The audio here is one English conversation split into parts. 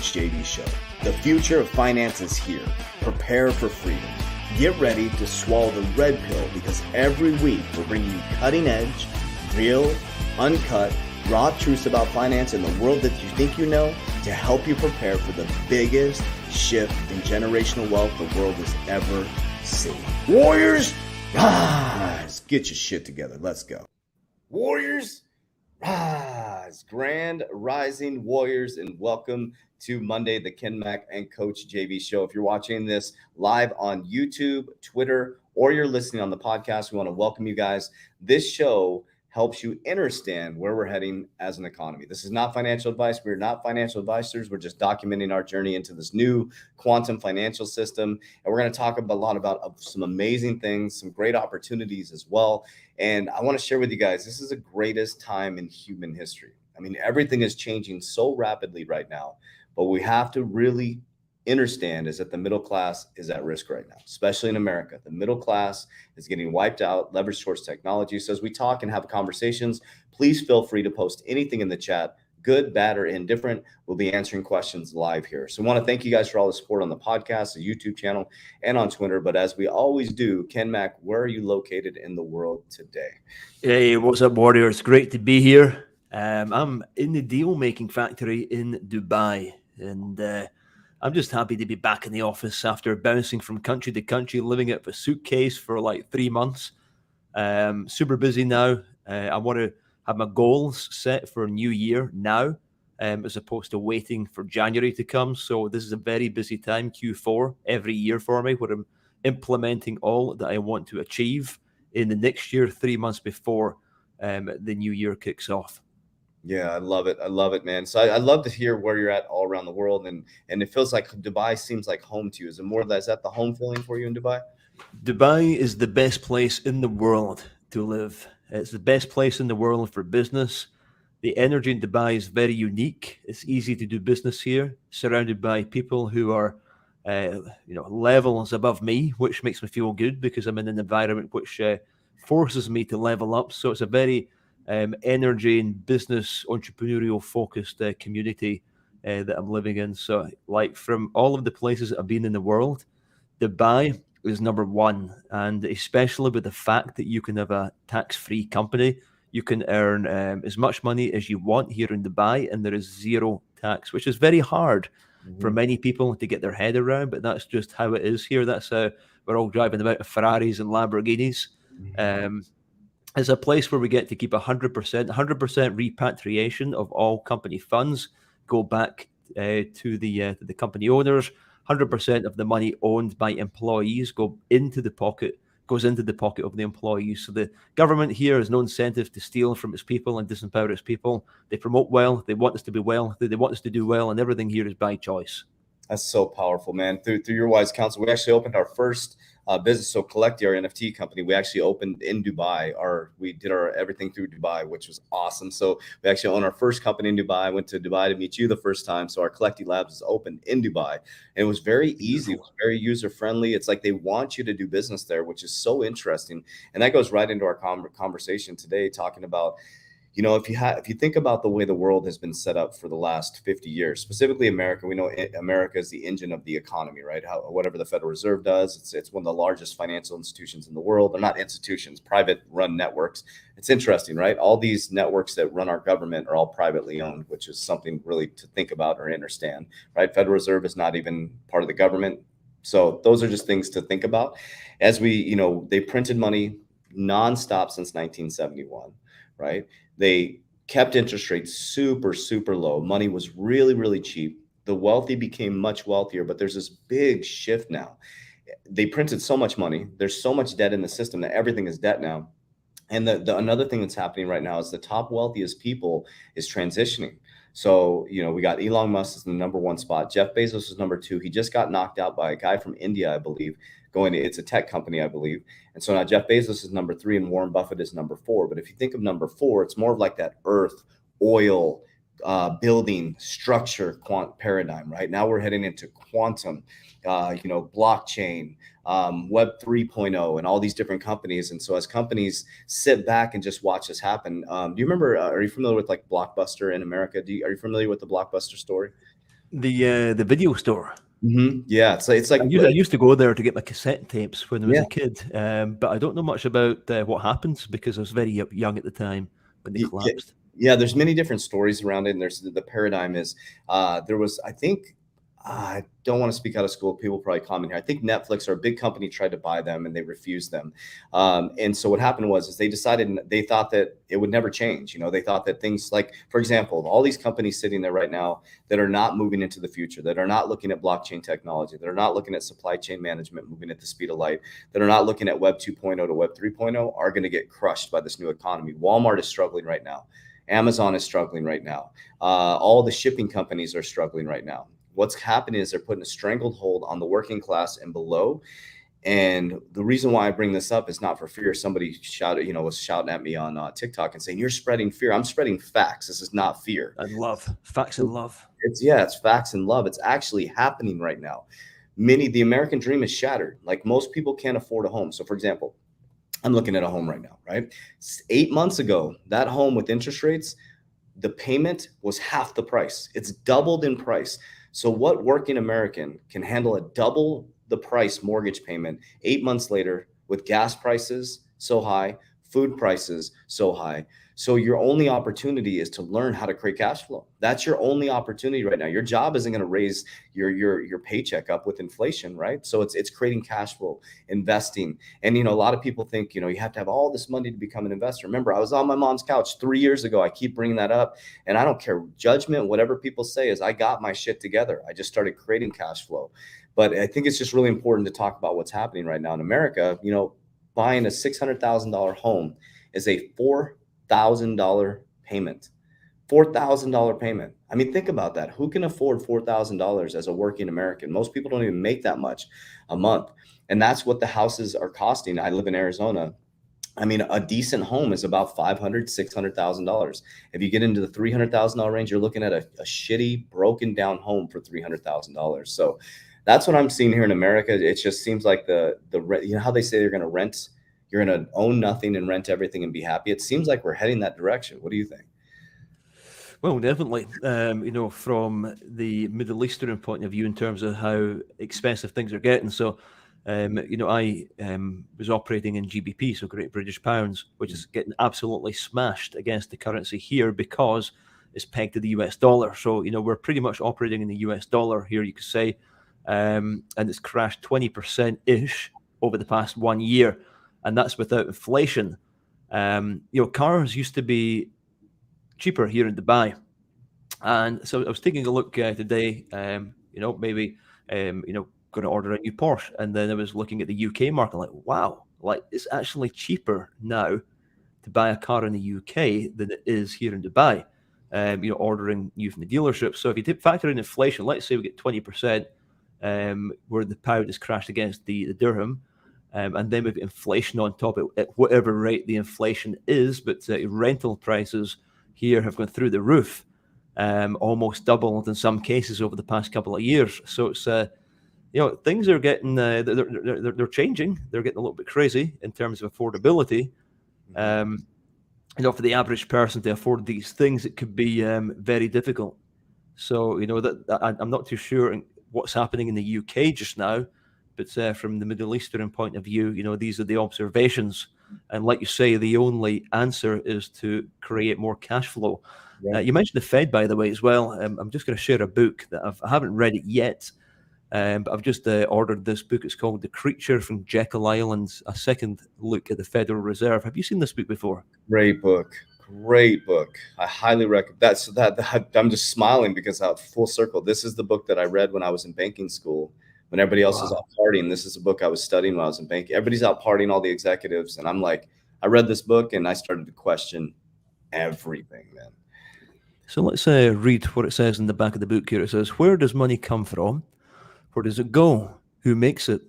Coach JV Show. The future of finance is here. Prepare for freedom. Get ready to swallow the red pill because every week we're bringing you cutting edge, real, uncut, raw truths about finance and the world that you think you know to help you prepare for the biggest shift in generational wealth the world has ever seen. Warriors, rise! Get your shit together. Let's go. Warriors, rise! Grand Rising Warriors, and welcome to Monday, the Ken Mack and Coach JV show. If you're watching this live on YouTube, Twitter, or you're listening on the podcast, we want to welcome you guys. This show helps you understand where we're heading as an economy. This is not financial advice. We're not financial advisors. We're just documenting our journey into this new quantum financial system. And we're going to talk a lot about some amazing things, some great opportunities as well. And I want to share with you guys this is the greatest time in human history. I mean, everything is changing so rapidly right now. But we have to really understand is that the middle class is at risk right now, especially in America. The middle class is getting wiped out, leveraged towards technology. So as we talk and have conversations, please feel free to post anything in the chat, good, bad, or indifferent. We'll be answering questions live here. So I want to thank you guys for all the support on the podcast, the YouTube channel, and on Twitter. But as we always do, Ken Mack, where are you located in the world today? Hey, what's up, Warriors? Great to be here. Um, I'm in the deal making factory in Dubai and uh, I'm just happy to be back in the office after bouncing from country to country, living out of a suitcase for like three months. Um, super busy now. Uh, I want to have my goals set for a new year now, um, as opposed to waiting for January to come. So this is a very busy time, Q4 every year for me, where I'm implementing all that I want to achieve in the next year, three months before um, the new year kicks off. Yeah, I love it. I love it, man. So I, I, love to hear where you're at all around the world, and and it feels like Dubai seems like home to you. Is it more that is that the home feeling for you in Dubai? Dubai is the best place in the world to live. It's the best place in the world for business. The energy in Dubai is very unique. It's easy to do business here, surrounded by people who are, uh, you know, levels above me, which makes me feel good because I'm in an environment which uh, forces me to level up. So it's a very um, energy and business entrepreneurial focused uh, community uh, that I'm living in. So, like from all of the places that I've been in the world, Dubai is number one, and especially with the fact that you can have a tax-free company, you can earn um, as much money as you want here in Dubai, and there is zero tax, which is very hard mm-hmm. for many people to get their head around. But that's just how it is here. That's how we're all driving about Ferraris and Lamborghinis. Mm-hmm. Um, is a place where we get to keep 100%, 100% repatriation of all company funds go back uh, to the uh, to the company owners. 100% of the money owned by employees go into the pocket goes into the pocket of the employees. So the government here has no incentive to steal from its people and disempower its people. They promote well. They want us to be well. They, they want us to do well, and everything here is by choice. That's so powerful, man. Through through your wise counsel, we actually opened our first uh, business. So Collecti, our NFT company, we actually opened in Dubai. Our we did our everything through Dubai, which was awesome. So we actually own our first company in Dubai. I went to Dubai to meet you the first time. So our Collecti Labs is open in Dubai, and it was very easy. It was very user friendly. It's like they want you to do business there, which is so interesting. And that goes right into our conversation today, talking about you know, if you have if you think about the way the world has been set up for the last 50 years, specifically America, we know America is the engine of the economy, right? How whatever the Federal Reserve does, it's it's one of the largest financial institutions in the world. They're not institutions, private run networks. It's interesting, right? All these networks that run our government are all privately owned, which is something really to think about or understand, right? Federal Reserve is not even part of the government. So those are just things to think about. As we, you know, they printed money nonstop since 1971, right? They kept interest rates super, super low. Money was really, really cheap. The wealthy became much wealthier, but there's this big shift now. They printed so much money. There's so much debt in the system that everything is debt now. And the, the another thing that's happening right now is the top wealthiest people is transitioning. So, you know, we got Elon Musk is the number one spot. Jeff Bezos is number two. He just got knocked out by a guy from India, I believe, going to, it's a tech company, I believe. And so now Jeff Bezos is number three and Warren Buffett is number four. But if you think of number four, it's more of like that earth, oil, uh, building structure quant paradigm, right? Now we're heading into quantum, uh, you know, blockchain, um, Web 3.0, and all these different companies. And so as companies sit back and just watch this happen, um, do you remember? Uh, are you familiar with like Blockbuster in America? Do you, are you familiar with the Blockbuster story? The uh, the video store. Mm-hmm. Yeah, like it's like I used, I used, to go there to get my cassette tapes when I was yeah. a kid, um, but I don't know much about uh, what happens because I was very young at the time when they collapsed. Yeah, there's many different stories around it, and there's the paradigm is uh, there was I think I don't want to speak out of school. People probably comment here. I think Netflix or a big company tried to buy them and they refused them. Um, and so what happened was is they decided they thought that it would never change. You know, they thought that things like, for example, all these companies sitting there right now that are not moving into the future, that are not looking at blockchain technology, that are not looking at supply chain management moving at the speed of light, that are not looking at Web 2.0 to Web 3.0 are going to get crushed by this new economy. Walmart is struggling right now. Amazon is struggling right now. Uh, all the shipping companies are struggling right now what's happening is they're putting a strangled hold on the working class and below. And the reason why I bring this up is not for fear. Somebody shouted, you know, was shouting at me on uh, TikTok and saying, You're spreading fear. I'm spreading facts. This is not fear. And love. Facts and love. It's, yeah, it's facts and love. It's actually happening right now. Many, the American dream is shattered. Like most people can't afford a home. So, for example, I'm looking at a home right now, right? Eight months ago, that home with interest rates, the payment was half the price. It's doubled in price. So, what working American can handle a double the price mortgage payment eight months later with gas prices so high, food prices so high? So your only opportunity is to learn how to create cash flow. That's your only opportunity right now. Your job isn't going to raise your your your paycheck up with inflation, right? So it's it's creating cash flow, investing. And you know, a lot of people think, you know, you have to have all this money to become an investor. Remember, I was on my mom's couch 3 years ago. I keep bringing that up, and I don't care judgment, whatever people say is I got my shit together. I just started creating cash flow. But I think it's just really important to talk about what's happening right now in America. You know, buying a $600,000 home is a four thousand dollar payment. Four thousand dollar payment. I mean, think about that. Who can afford four thousand dollars as a working American? Most people don't even make that much a month, and that's what the houses are costing. I live in Arizona. I mean, a decent home is about five hundred, six hundred thousand dollars. If you get into the three hundred thousand dollar range, you're looking at a, a shitty, broken down home for three hundred thousand dollars. So that's what I'm seeing here in America. It just seems like the the you know how they say they're going to rent you're going to own nothing and rent everything and be happy. It seems like we're heading that direction. What do you think? Well, definitely. Um, you know, from the Middle Eastern point of view, in terms of how expensive things are getting. So, um, you know, I um, was operating in GBP, so Great British Pounds, which is getting absolutely smashed against the currency here because it's pegged to the US dollar. So, you know, we're pretty much operating in the US dollar here, you could say, um, and it's crashed 20% ish over the past one year and that's without inflation. Um, you know, cars used to be cheaper here in Dubai, and so I was taking a look uh, today. Um, you know, maybe um, you know, going to order a new Porsche, and then I was looking at the UK market, like, wow, like it's actually cheaper now to buy a car in the UK than it is here in Dubai. Um, you know, ordering new from the dealership. So if you factor in inflation, let's say we get twenty percent, um, where the pound has crashed against the, the dirham, um, and then we've got inflation on top at, at, whatever rate the inflation is. But uh, rental prices here have gone through the roof, um, almost doubled in some cases over the past couple of years. So it's uh, you know things are getting uh, they're, they're, they're, changing. They're getting a little bit crazy in terms of affordability. Mm-hmm. Um, you know, for the average person to afford these things, it could be um, very difficult. So, you know, that, that, I'm not too sure what's happening in the UK just now, but uh, from the Middle Eastern point of view, you know, these are the observations. And like you say, the only answer is to create more cash flow. Yeah. Uh, you mentioned the Fed, by the way, as well. Um, I'm just going to share a book that I've, I have not read it yet, um, but I've just uh, ordered this book. It's called The Creature from Jekyll Island, a second look at the Federal Reserve. Have you seen this book before? Great book. Great book. I highly recommend that's that, that I'm just smiling because out full circle. This is the book that I read when I was in banking school. When everybody else wow. is out partying, this is a book I was studying when I was in banking. Everybody's out partying, all the executives, and I'm like, I read this book and I started to question everything, man. So let's uh, read what it says in the back of the book here. It says, Where does money come from? Where does it go? Who makes it?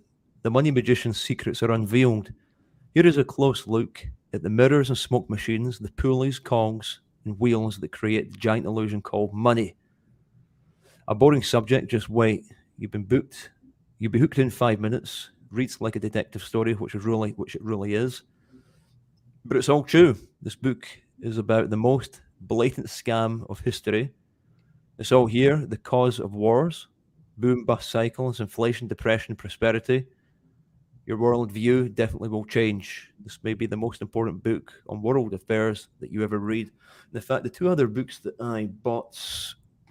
The money magician's secrets are unveiled. Here is a close look at the mirrors and smoke machines, the pulleys, cogs, and wheels that create the giant illusion called money. A boring subject, just wait. You've been booked. You'll be hooked in five minutes. Reads like a detective story, which is really which it really is. But it's all true. This book is about the most blatant scam of history. It's all here, the cause of wars, boom bust cycles, inflation, depression, prosperity. Your worldview definitely will change. This may be the most important book on world affairs that you ever read. And in fact, the two other books that I bought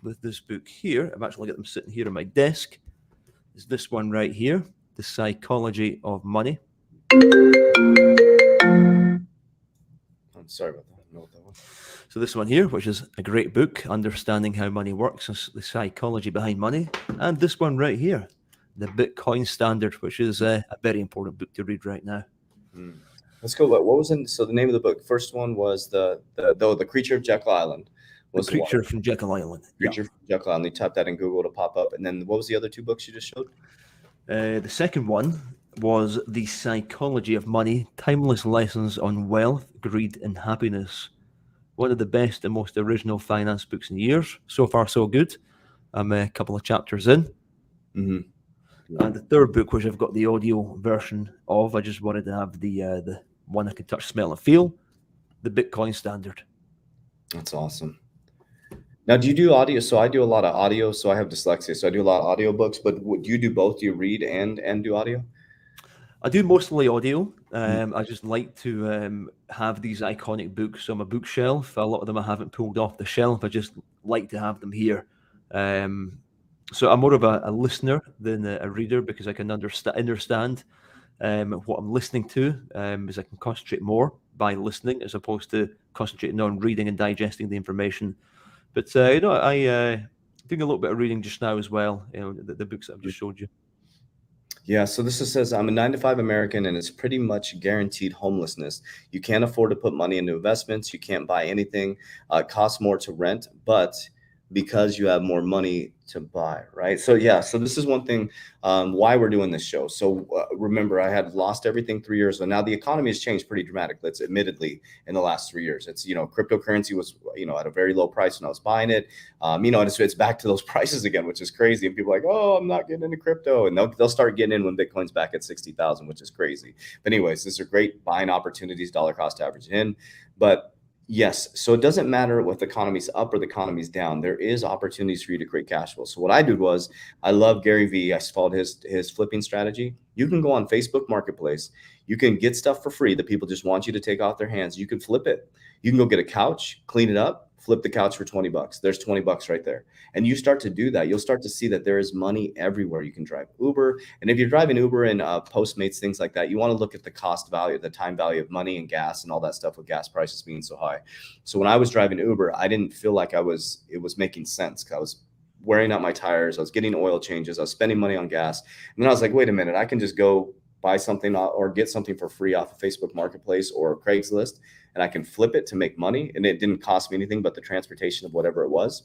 with this book here, I've actually got them sitting here on my desk, is this one right here, The Psychology of Money. I'm sorry about that. So this one here, which is a great book, Understanding How Money Works and the Psychology Behind Money. And this one right here, The Bitcoin Standard, which is uh, a very important book to read right now. Hmm. Let's go. What was in? So the name of the book. First one was the the the, the creature of Jekyll Island. Was the creature from Jekyll Island. Creature yeah. from Jekyll Island. You tap that in Google to pop up. And then what was the other two books you just showed? Uh, the second one was The Psychology of Money: Timeless Lessons on Wealth, Greed, and Happiness one of the best and most original finance books in years. So far, so good. I'm a couple of chapters in. Mm-hmm. And the third book, which I've got the audio version of, I just wanted to have the uh, the one I can touch, smell, and feel, the Bitcoin Standard. That's awesome. Now, do you do audio? So I do a lot of audio. So I have dyslexia, so I do a lot of audio books. But do you do both? Do you read and and do audio? I do mostly audio. Hmm. Um, I just like to um, have these iconic books on my bookshelf. A lot of them I haven't pulled off the shelf. I just like to have them here. Um, so I'm more of a, a listener than a, reader because I can understa- understand um, what I'm listening to, um, because I can concentrate more by listening as opposed to concentrating on reading and digesting the information. But uh, you know, I uh, doing a little bit of reading just now as well. You know, the, the books that I've just showed you. Yeah, so this is, says I'm a nine to five American and it's pretty much guaranteed homelessness. You can't afford to put money into investments. You can't buy anything. Uh, it costs more to rent, but because you have more money to buy, right? So yeah, so this is one thing um, why we're doing this show. So uh, remember, I had lost everything three years ago. Now the economy has changed pretty dramatically. It's admittedly in the last three years. It's you know cryptocurrency was you know at a very low price when I was buying it. Um, you know, and it's, it's back to those prices again, which is crazy. And people like, oh, I'm not getting into crypto, and they'll they'll start getting in when Bitcoin's back at sixty thousand, which is crazy. But anyways, these are great buying opportunities, dollar cost average in, but Yes. So it doesn't matter what the economy's up or the economy's down. There is opportunities for you to create cash flow. So what I did was I love Gary Vee. I followed his his flipping strategy. You can go on Facebook Marketplace. You can get stuff for free that people just want you to take off their hands. You can flip it. You can go get a couch, clean it up, flip the couch for 20 bucks. There's 20 bucks right there. And you start to do that, you'll start to see that there is money everywhere. You can drive Uber. And if you're driving Uber and uh, Postmates, things like that, you want to look at the cost value, the time value of money and gas and all that stuff with gas prices being so high. So when I was driving Uber, I didn't feel like I was, it was making sense because I was wearing out my tires. I was getting oil changes. I was spending money on gas. And then I was like, wait a minute, I can just go buy something or get something for free off of Facebook Marketplace or Craigslist and I can flip it to make money. And it didn't cost me anything but the transportation of whatever it was.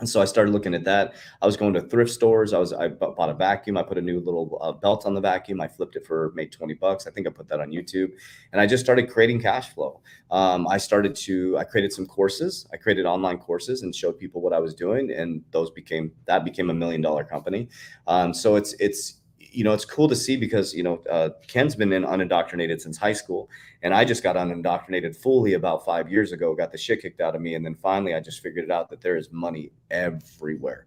And so I started looking at that. I was going to thrift stores. I was I bought a vacuum. I put a new little uh, belt on the vacuum. I flipped it for made 20 bucks. I think I put that on YouTube. And I just started creating cash flow. Um, I started to I created some courses. I created online courses and showed people what I was doing and those became that became a million dollar company. Um, so it's it's you know, it's cool to see because, you know, uh, Ken's been in unindoctrinated since high school. And I just got unindoctrinated fully about five years ago, got the shit kicked out of me. And then finally, I just figured it out that there is money everywhere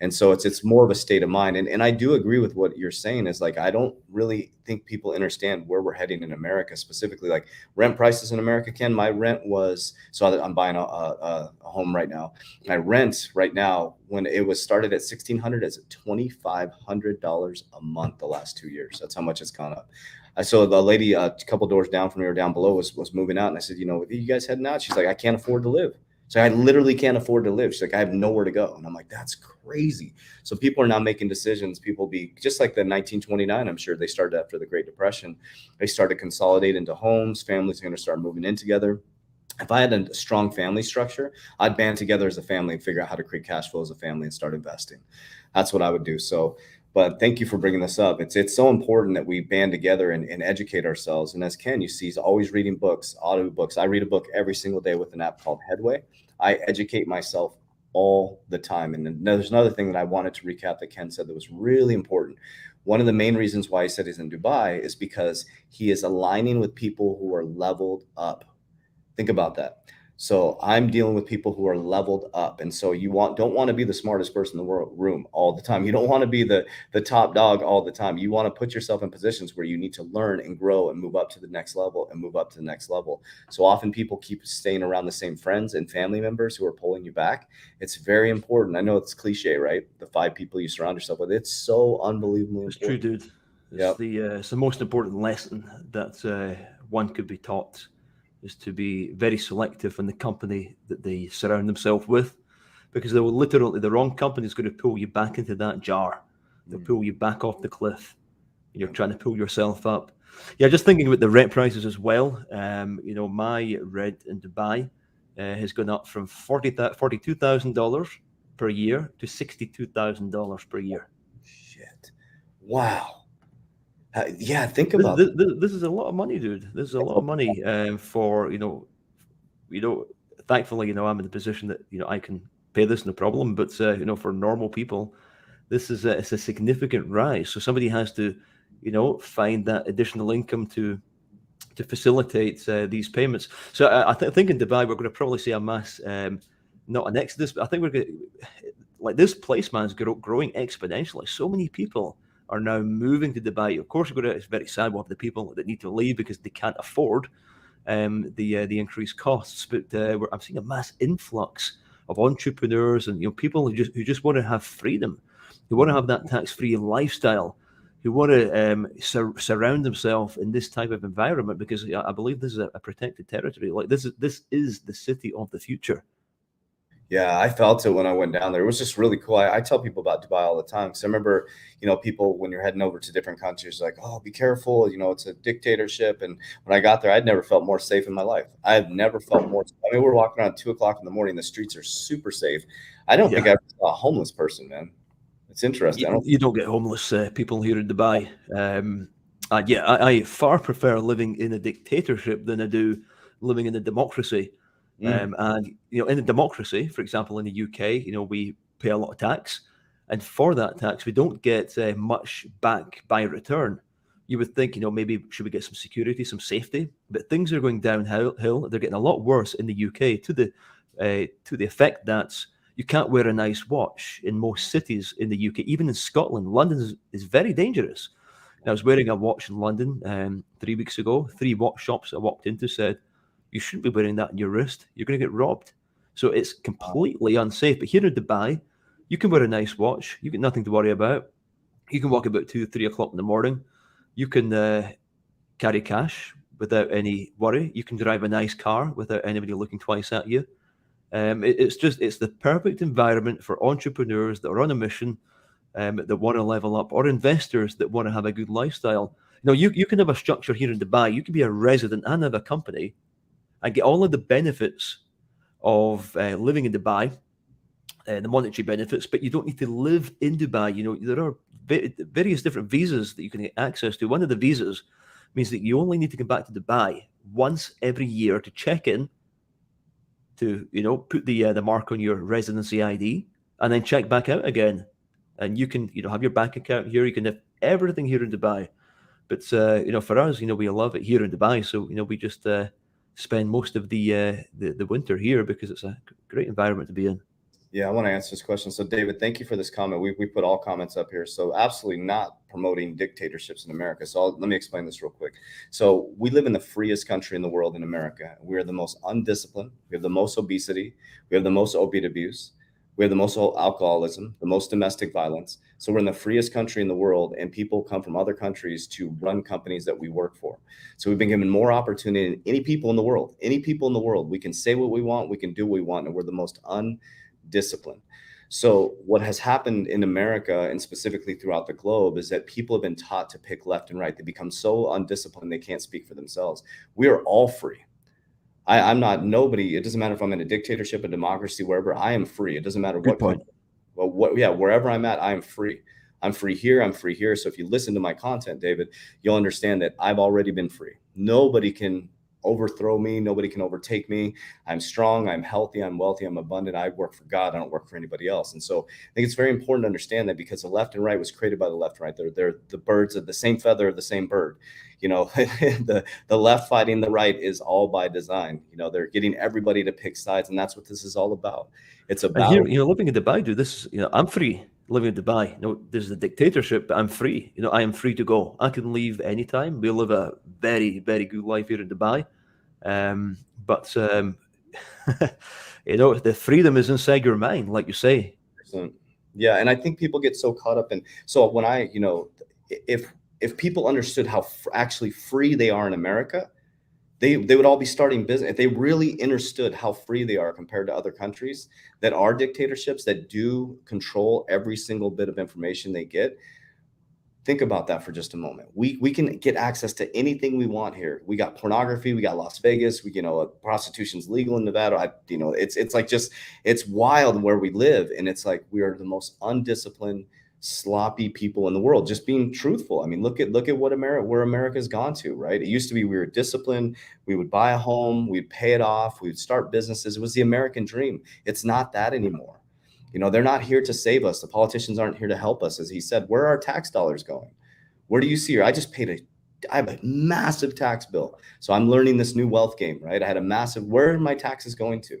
and so it's it's more of a state of mind. And, and i do agree with what you're saying is like i don't really think people understand where we're heading in america specifically. Like rent prices in america ken my rent was so i'm buying a, a, a home right now. My rent right now when it was started at 1600 is $2500 a month the last two years. That's how much it's gone up. I saw the lady a couple doors down from me or down below was was moving out, and I said, "You know, you guys heading out?" She's like, "I can't afford to live." So I literally can't afford to live. She's like, I have nowhere to go. And I'm like, that's crazy. So people are now making decisions. People be just like the 1929, I'm sure they started after the Great Depression. They started consolidate into homes. Families are going to start moving in together. If I had a strong family structure, I'd band together as a family and figure out how to create cash flow as a family and start investing. That's what I would do. So but thank you for bringing this up. It's it's so important that we band together and, and educate ourselves. And as Ken, you see, he's always reading books, audio books. I read a book every single day with an app called Headway. I educate myself all the time. And there's another thing that I wanted to recap that Ken said that was really important. One of the main reasons why he said he's in Dubai is because he is aligning with people who are leveled up. Think about that. So I'm dealing with people who are leveled up, and so you want don't want to be the smartest person in the world room all the time. You don't want to be the the top dog all the time. You want to put yourself in positions where you need to learn and grow and move up to the next level and move up to the next level. So often people keep staying around the same friends and family members who are pulling you back. It's very important. I know it's cliche, right? The five people you surround yourself with. It's so unbelievably it's important. true, dude. It's yep. the uh, it's the most important lesson that uh, one could be taught is to be very selective in the company that they surround themselves with, because they will literally the wrong company is going to pull you back into that jar. They'll mm. pull you back off the cliff. And you're trying to pull yourself up. Yeah, just thinking about the rent prices as well. Um, you know, my rent in Dubai uh, has gone up from forty forty-two thousand dollars per year to sixty-two thousand dollars per year. Shit! Wow. Uh, yeah, think about this, this, this, is a lot of money, dude. This is a lot of money um, for you know, you know. Thankfully, you know, I'm in the position that you know I can pay this no problem. But uh, you know, for normal people, this is a, it's a significant rise. So somebody has to, you know, find that additional income to to facilitate uh, these payments. So I, I, th- I, think in Dubai we're going to probably see a mass, um, not an exodus, but I think we're going to, like this place, man, is growing exponentially. So many people are now moving to Dubai. Of course, it's very sad. We have the people that need to leave because they can't afford um, the uh, the increased costs. But uh, I'm seeing a mass influx of entrepreneurs and you know people who just who just want to have freedom, who want to have that tax free lifestyle, who want to um, sur- surround themselves in this type of environment because I believe this is a, a protected territory. Like this is this is the city of the future. Yeah, I felt it when I went down there. It was just really cool. I, I tell people about Dubai all the time. So I remember, you know, people when you're heading over to different countries, like, oh, be careful. You know, it's a dictatorship. And when I got there, I'd never felt more safe in my life. I've never felt more. I mean, we're walking around two o'clock in the morning. The streets are super safe. I don't yeah. think I saw a homeless person, man. It's interesting. You, don't, you don't get homeless uh, people here in Dubai. Um, uh, yeah, I, I far prefer living in a dictatorship than I do living in a democracy. Mm. Um, and you know, in a democracy, for example, in the UK, you know, we pay a lot of tax, and for that tax, we don't get uh, much back by return. You would think, you know, maybe should we get some security, some safety? But things are going downhill. They're getting a lot worse in the UK to the uh, to the effect that you can't wear a nice watch in most cities in the UK, even in Scotland. London is, is very dangerous. I was wearing a watch in London um, three weeks ago. Three watch shops I walked into said you shouldn't be wearing that on your wrist. You're going to get robbed. So it's completely unsafe. But here in Dubai, you can wear a nice watch. You get nothing to worry about. You can walk about two, three o'clock in the morning. You can uh, carry cash without any worry. You can drive a nice car without anybody looking twice at you. Um, it, it's just it's the perfect environment for entrepreneurs that are on a mission um, that want to level up, or investors that want to have a good lifestyle. You know, you, you can have a structure here in Dubai. You can be a resident and have a company and get all of the benefits of uh, living in Dubai, uh, the monetary benefits, but you don't need to live in Dubai. You know, there are various different visas that you can get access to. One of the visas means that you only need to come back to Dubai once every year to check in, to you know put the uh, the mark on your residency ID, and then check back out again. And you can you know have your bank account here. You can have everything here in Dubai. But uh, you know, for us, you know, we love it here in Dubai. So you know, we just uh, spend most of the, uh, the the winter here because it's a great environment to be in. Yeah, I want to answer this question. So, David, thank you for this comment. We, we put all comments up here. So, absolutely not promoting dictatorships in America. So, I'll, let me explain this real quick. So, we live in the freest country in the world in America. We are the most undisciplined. We have the most obesity. We have the most opiate abuse. We have the most alcoholism, the most domestic violence. So, we're in the freest country in the world, and people come from other countries to run companies that we work for. So, we've been given more opportunity than any people in the world. Any people in the world. We can say what we want, we can do what we want, and we're the most undisciplined. So, what has happened in America and specifically throughout the globe is that people have been taught to pick left and right. They become so undisciplined they can't speak for themselves. We are all free. I, am not nobody. It doesn't matter if I'm in a dictatorship, a democracy, wherever. I am free. It doesn't matter Good what point. Well, what yeah, wherever I'm at, I am free. I'm free here. I'm free here. So if you listen to my content, David, you'll understand that I've already been free. Nobody can overthrow me. Nobody can overtake me. I'm strong. I'm healthy. I'm wealthy. I'm abundant. I work for God. I don't work for anybody else. And so I think it's very important to understand that because the left and right was created by the left and right. They're, they're the birds of the same feather of the same bird. You know, the, the left fighting the right is all by design. You know, they're getting everybody to pick sides. And that's what this is all about. It's about, here, you know, living in Dubai, do this, you know, I'm free living in Dubai. Know, there's a dictatorship, but I'm free. You know, I am free to go. I can leave anytime. We live a very, very good life here in Dubai. Um, but um, you know, the freedom is inside your mind, like you say. Yeah, and I think people get so caught up in. So when I, you know, if if people understood how actually free they are in America, they they would all be starting business. If they really understood how free they are compared to other countries that are dictatorships that do control every single bit of information they get, Think about that for just a moment. We we can get access to anything we want here. We got pornography. We got Las Vegas. We you know prostitution's legal in Nevada. I, you know it's it's like just it's wild where we live, and it's like we are the most undisciplined, sloppy people in the world. Just being truthful. I mean, look at look at what America where America's gone to. Right? It used to be we were disciplined. We would buy a home. We'd pay it off. We'd start businesses. It was the American dream. It's not that anymore. You know, they're not here to save us. The politicians aren't here to help us. As he said, where are our tax dollars going? Where do you see her? I just paid a I have a massive tax bill. So I'm learning this new wealth game, right? I had a massive where are my taxes going to?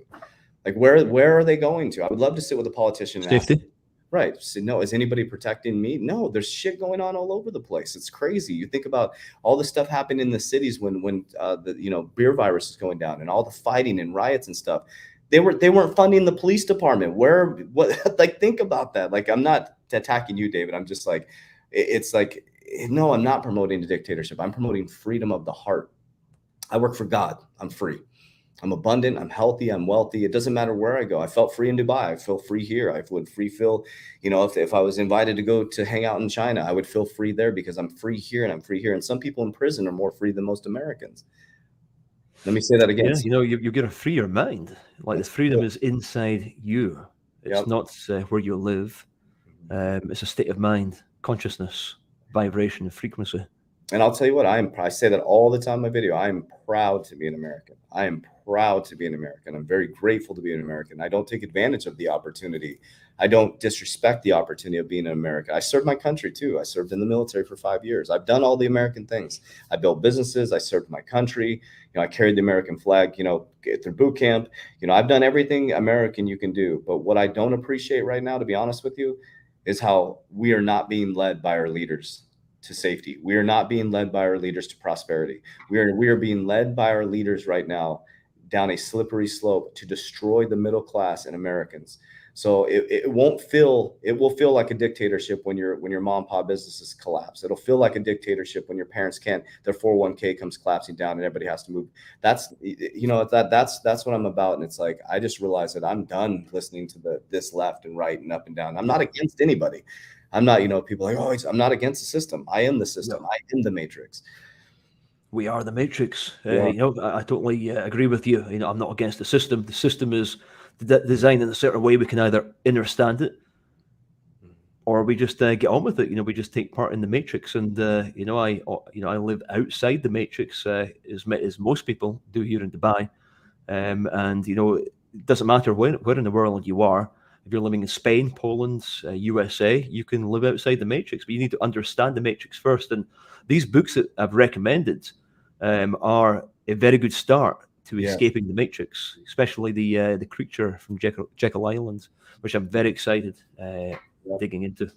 Like where where are they going to? I would love to sit with a politician and Safety. Right. So, no, is anybody protecting me? No, there's shit going on all over the place. It's crazy. You think about all the stuff happening in the cities when when uh, the you know beer virus is going down and all the fighting and riots and stuff they were they weren't funding the police department where what like think about that like i'm not attacking you david i'm just like it's like no i'm not promoting a dictatorship i'm promoting freedom of the heart i work for god i'm free i'm abundant i'm healthy i'm wealthy it doesn't matter where i go i felt free in dubai i feel free here i would free feel you know if, if i was invited to go to hang out in china i would feel free there because i'm free here and i'm free here and some people in prison are more free than most americans let me say that again. Yeah, you know, you, you're going to free your mind. Like the freedom is inside you. It's yep. not uh, where you live. Um, it's a state of mind, consciousness, vibration, frequency. And I'll tell you what, I am. I say that all the time in my video. I am proud to be an American. I am proud to be an American. I'm very grateful to be an American. I don't take advantage of the opportunity I don't disrespect the opportunity of being an American. I served my country too. I served in the military for five years. I've done all the American things. I built businesses. I served my country. You know, I carried the American flag. You know, through boot camp. You know, I've done everything American you can do. But what I don't appreciate right now, to be honest with you, is how we are not being led by our leaders to safety. We are not being led by our leaders to prosperity. We are we are being led by our leaders right now down a slippery slope to destroy the middle class and Americans. So it, it won't feel it will feel like a dictatorship when your when your mom and pop businesses collapse. It'll feel like a dictatorship when your parents can't their 401k comes collapsing down and everybody has to move. That's you know that that's that's what I'm about. And it's like I just realized that I'm done listening to the this left and right and up and down. I'm not against anybody. I'm not, you know, people like, oh, I'm not against the system. I am the system. No. I am the matrix we are the matrix. Uh, yeah. Uh, you know, I, I totally uh, agree with you. You know, I'm not against the system. The system is designed in a certain way, we can either understand it or we just uh, get on with it. You know, we just take part in the matrix. And uh, you know, I uh, you know I live outside the matrix uh, as as most people do here in Dubai. Um, and you know, it doesn't matter where where in the world you are. If you're living in Spain, Poland, uh, USA, you can live outside the matrix, but you need to understand the matrix first. And these books that I've recommended um, are a very good start to Yeah. escaping the matrix, especially the uh, the creature from Jekyll, Jekyll Island, which I'm very excited uh, digging into.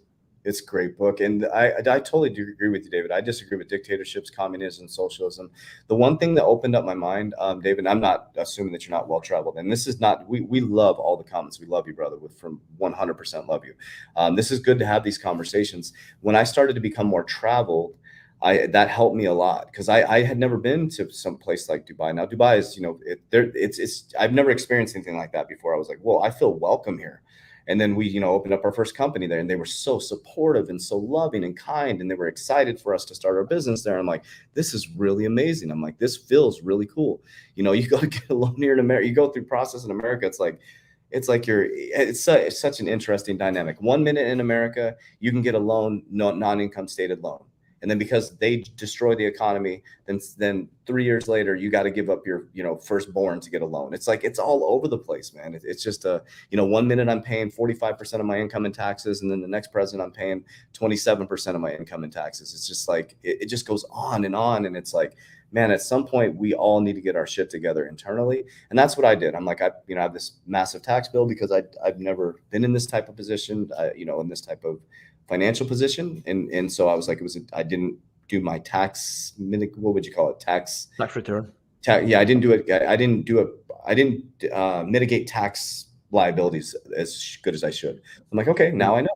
It's a great book, and I I totally do agree with you, David. I disagree with dictatorships, communism, socialism. The one thing that opened up my mind, um, David, I'm not assuming that you're not well traveled, and this is not. We we love all the comments. We love you, brother. With from 100% love you. Um, this is good to have these conversations. When I started to become more traveled, I that helped me a lot because I I had never been to some place like Dubai. Now Dubai is you know it, there it's it's I've never experienced anything like that before. I was like, well, I feel welcome here. And then we, you know, opened up our first company there, and they were so supportive and so loving and kind, and they were excited for us to start our business there. I'm like, this is really amazing. I'm like, this feels really cool. You know, you go to get a loan here in America, you go through process in America. It's like, it's like you're. It's, su- it's such an interesting dynamic. One minute in America, you can get a loan, no, non-income stated loan, and then because they destroy the economy, then then three years later, you got to give up your, you know, firstborn to get a loan. It's like it's all over the place, man. It, it's just a you know, one minute I'm paying 45% of my income in taxes, and then the next president I'm paying 27% of my income in taxes. It's just like it, it just goes on and on. And it's like, man, at some point we all need to get our shit together internally. And that's what I did. I'm like, I, you know, I have this massive tax bill because I I've never been in this type of position, uh, you know, in this type of financial position. And and so I was like, it was I didn't do my tax what would you call it? Tax Tax return. ta- yeah, I didn't do it. I, I didn't do it. I didn't uh, mitigate tax liabilities as good as I should. I'm like, okay, now I know.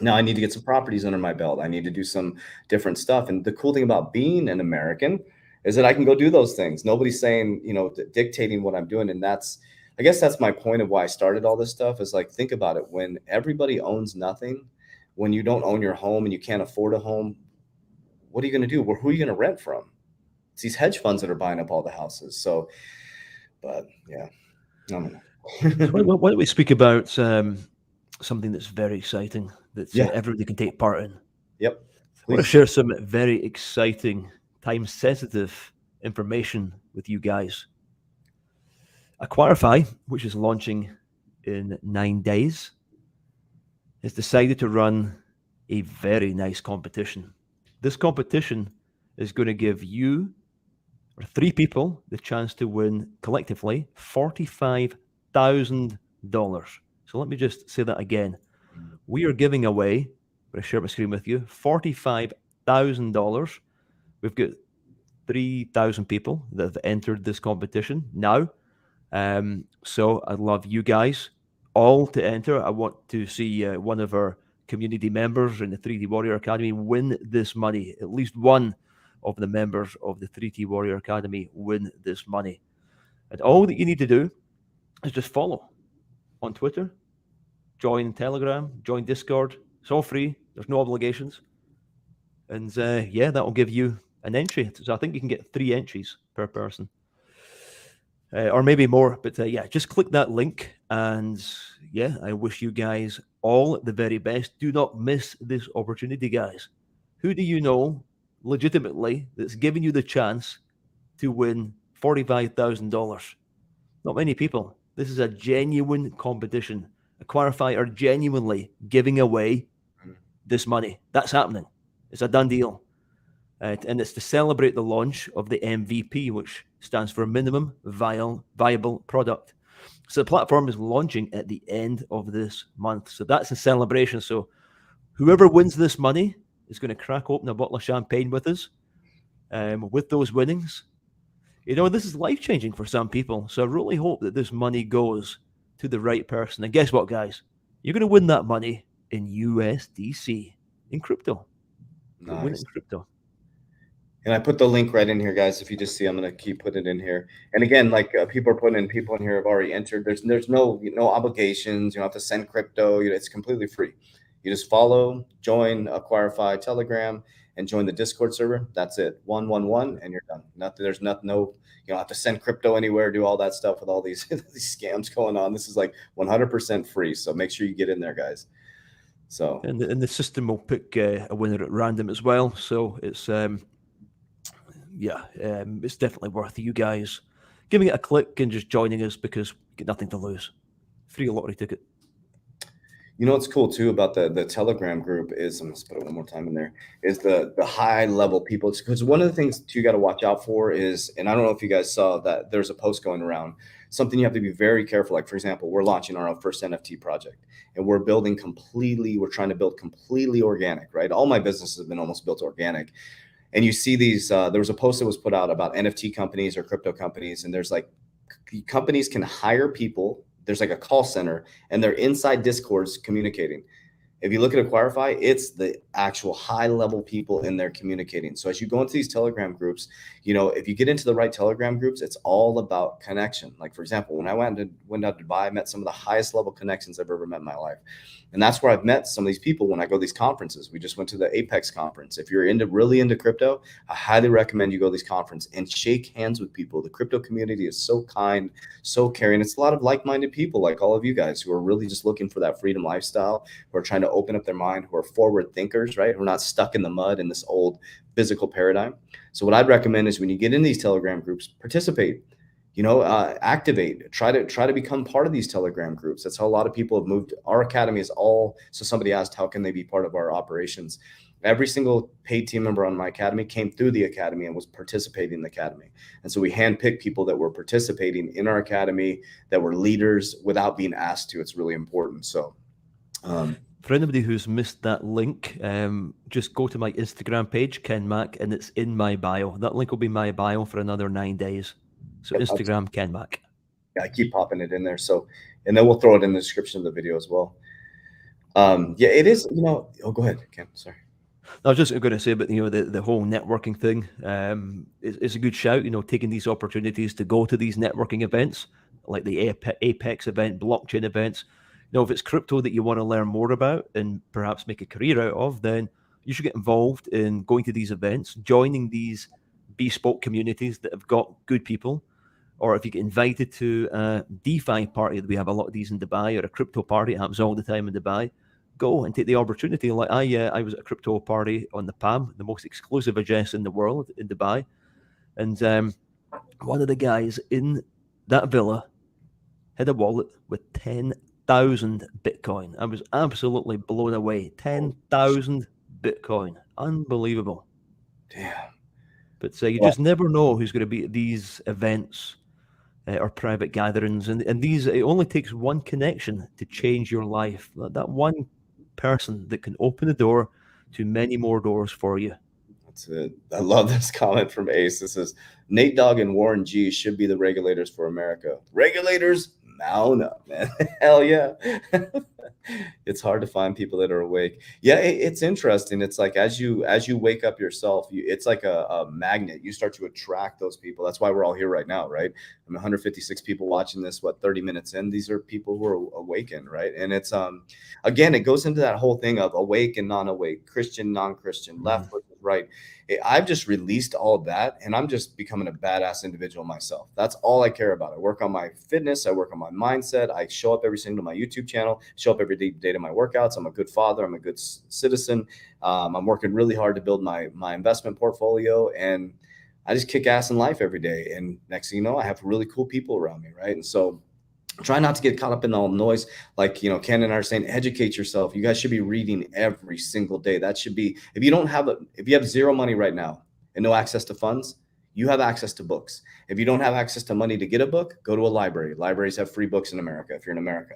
Now I need to get some properties under my belt. I need to do some different stuff. And the cool thing about being an American is that I can go do those things. Nobody's saying, you know, dictating what I'm doing. And that's, I guess that's my point of why I started all this stuff is like, think about it. When everybody owns nothing, when you don't own your home and you can't afford a home, what are you going to do? Well, who are you going to rent from? It's these hedge funds that are buying up all the houses. So, but yeah, I don't know. why, don't we speak about um, something that's very exciting that Yeah. everybody can take part in? yep. I want to share some very exciting, time sensitive information with you guys. Acquirify, which is launching in nine days, has decided to run a very nice competition. This competition is going to give you or three people the chance to win collectively $45,000. So let me just say that again. We are giving away, I'm going to share my screen with you, $45,000. We've got 3,000 people that have entered this competition now. Um, so I'd love you guys all to enter. I want to see uh, one of our community members in the 3D Warrior Academy win this money. At least one of the members of the 3D Warrior Academy win this money. And all that you need to do is just follow on Twitter, join Telegram, join Discord. It's all free. There's no obligations. And uh, yeah, that will give you an entry. So I think you can get three entries per person. Uh, or maybe more, but uh, yeah, just click that link. And yeah, I wish you guys all the very best. Do not miss this opportunity, guys. Who do you know legitimately that's giving you the chance to win $45,000? Not many people. This is a genuine competition. Acquirify are genuinely giving away this money. That's happening. It's a done deal. Uh, and it's to celebrate the launch of the MVP, which stands for Minimum Viable, Viable Product. So the platform is launching at the end of this month. So that's a celebration. So whoever wins this money is going to crack open a bottle of champagne with us um, with those winnings. You know, this is life changing for some people. So I really hope that this money goes to the right person. And guess what, guys? You're going to win that money in USDC, in crypto. You'll Win in crypto. And I put the link right in here, guys. If you just see, I'm gonna keep putting it in here. And again, like uh, people are putting in, people in here have already entered. There's there's no you know, obligations. You don't have to send crypto. You know, it's completely free. You just follow, join Acquirify Telegram, and join the Discord server. That's it. One one one, and you're done. Nothing. There's nothing. No. You don't have to send crypto anywhere. Do all that stuff with all these these scams going on. This is like 100% free. So make sure you get in there, guys. So and the, and the system will pick uh, a winner at random as well. So it's um, yeah, um, it's definitely worth you guys giving it a click and just joining us because you get nothing to lose. Free lottery ticket. You know what's cool too about the the Telegram group is I'm gonna put it one more time in there is the the high level people because one of the things you got to watch out for is and I don't know if you guys saw that there's a post going around something you have to be very careful like for example we're launching our first NFT project and we're building completely we're trying to build completely organic right all my businesses have been almost built organic and you see these uh, there was a post that was put out about nft companies or crypto companies and there's like companies can hire people there's like a call center and they're inside discords communicating. If you look at acquirify it's the actual high level people in there communicating. So as you go into these telegram groups you know if you get into the right telegram groups it's all about connection. Like for example when i went to went out to dubai i met some of the highest level connections i've ever met in my life and that's where I've met some of these people when I go to these conferences. We just went to the Apex conference. If you're into really into crypto, I highly recommend you go to these conferences and shake hands with people. The crypto community is so kind, so caring. It's a lot of like-minded people like all of you guys who are really just looking for that freedom lifestyle, who are trying to open up their mind, who are forward thinkers, right? Who are not stuck in the mud in this old physical paradigm. So what I'd recommend is when you get in these Telegram groups, participate you know uh, activate try to try to become part of these telegram groups. That's how a lot of people have moved. Our academy is all so somebody asked how can they be part of our operations? Every single paid team member on my academy came through the academy and was participating in the academy. And so we handpicked people that were participating in our academy that were leaders without being asked to. It's really important. So um, for anybody who's missed that link, um, just go to my Instagram page, Ken Mack, and it's in my bio. That link will be my bio for another nine days. So Instagram, Ken Mack. Yeah, I keep popping it in there. So, and then we'll throw it in the description of the video as well. Um, yeah, it is. You know, oh, go ahead, Ken. Sorry. I was just going to say, but you know, the, the whole networking thing um, is, is a good shout. You know, taking these opportunities to go to these networking events, like the Apex event, blockchain events. You know, if it's crypto that you want to learn more about and perhaps make a career out of, then you should get involved in going to these events, joining these bespoke communities that have got good people or if you get invited to a DeFi party, we have a lot of these in Dubai, or a crypto party, it happens all the time in Dubai. Go and take the opportunity. Like I, uh, I was at a crypto party on the Palm, the most exclusive address in the world in Dubai, and um, one of the guys in that villa had a wallet with ten thousand Bitcoin. I was absolutely blown away. Ten thousand Bitcoin, unbelievable. Damn. But uh, you yeah. just never know who's going to be at these events uh, or private gatherings. And, and these, it only takes one connection to change your life. That one person that can open the door to many more doors for you. That's it. I love this comment from Ace. This is Nate Dogg and Warren G should be the regulators for America. Regulators, mount up, man. Hell yeah. it's hard to find people that are awake. Yeah, it, it's interesting. It's like as you as you wake up yourself, you, it's like a, a, magnet. You start to attract those people. That's why we're all here right now, right? I'm 156 people watching this. What 30 minutes in? These are people who are awakened, right? And it's um again, it goes into that whole thing of awake and non-awake, Christian, non-Christian, left mm-hmm. Right. I've just released all that and I'm just becoming a badass individual myself. That's all I care about. I work on my fitness, I work on my mindset. I show up every single my YouTube channel, show up every day, day to my workouts. I'm a good father, I'm a good citizen. Um, I'm working really hard to build my my investment portfolio and I just kick ass in life every day. And next thing you know, I have really cool people around me, right? And so try not to get caught up in all the noise. Like you know ken and i are saying educate yourself. You guys should be reading every single day. That should be if you don't have a if you have zero money right now and no access to funds you have access to books. If you don't have access to money to get a book go to a library. Libraries have free books in america if you're in america.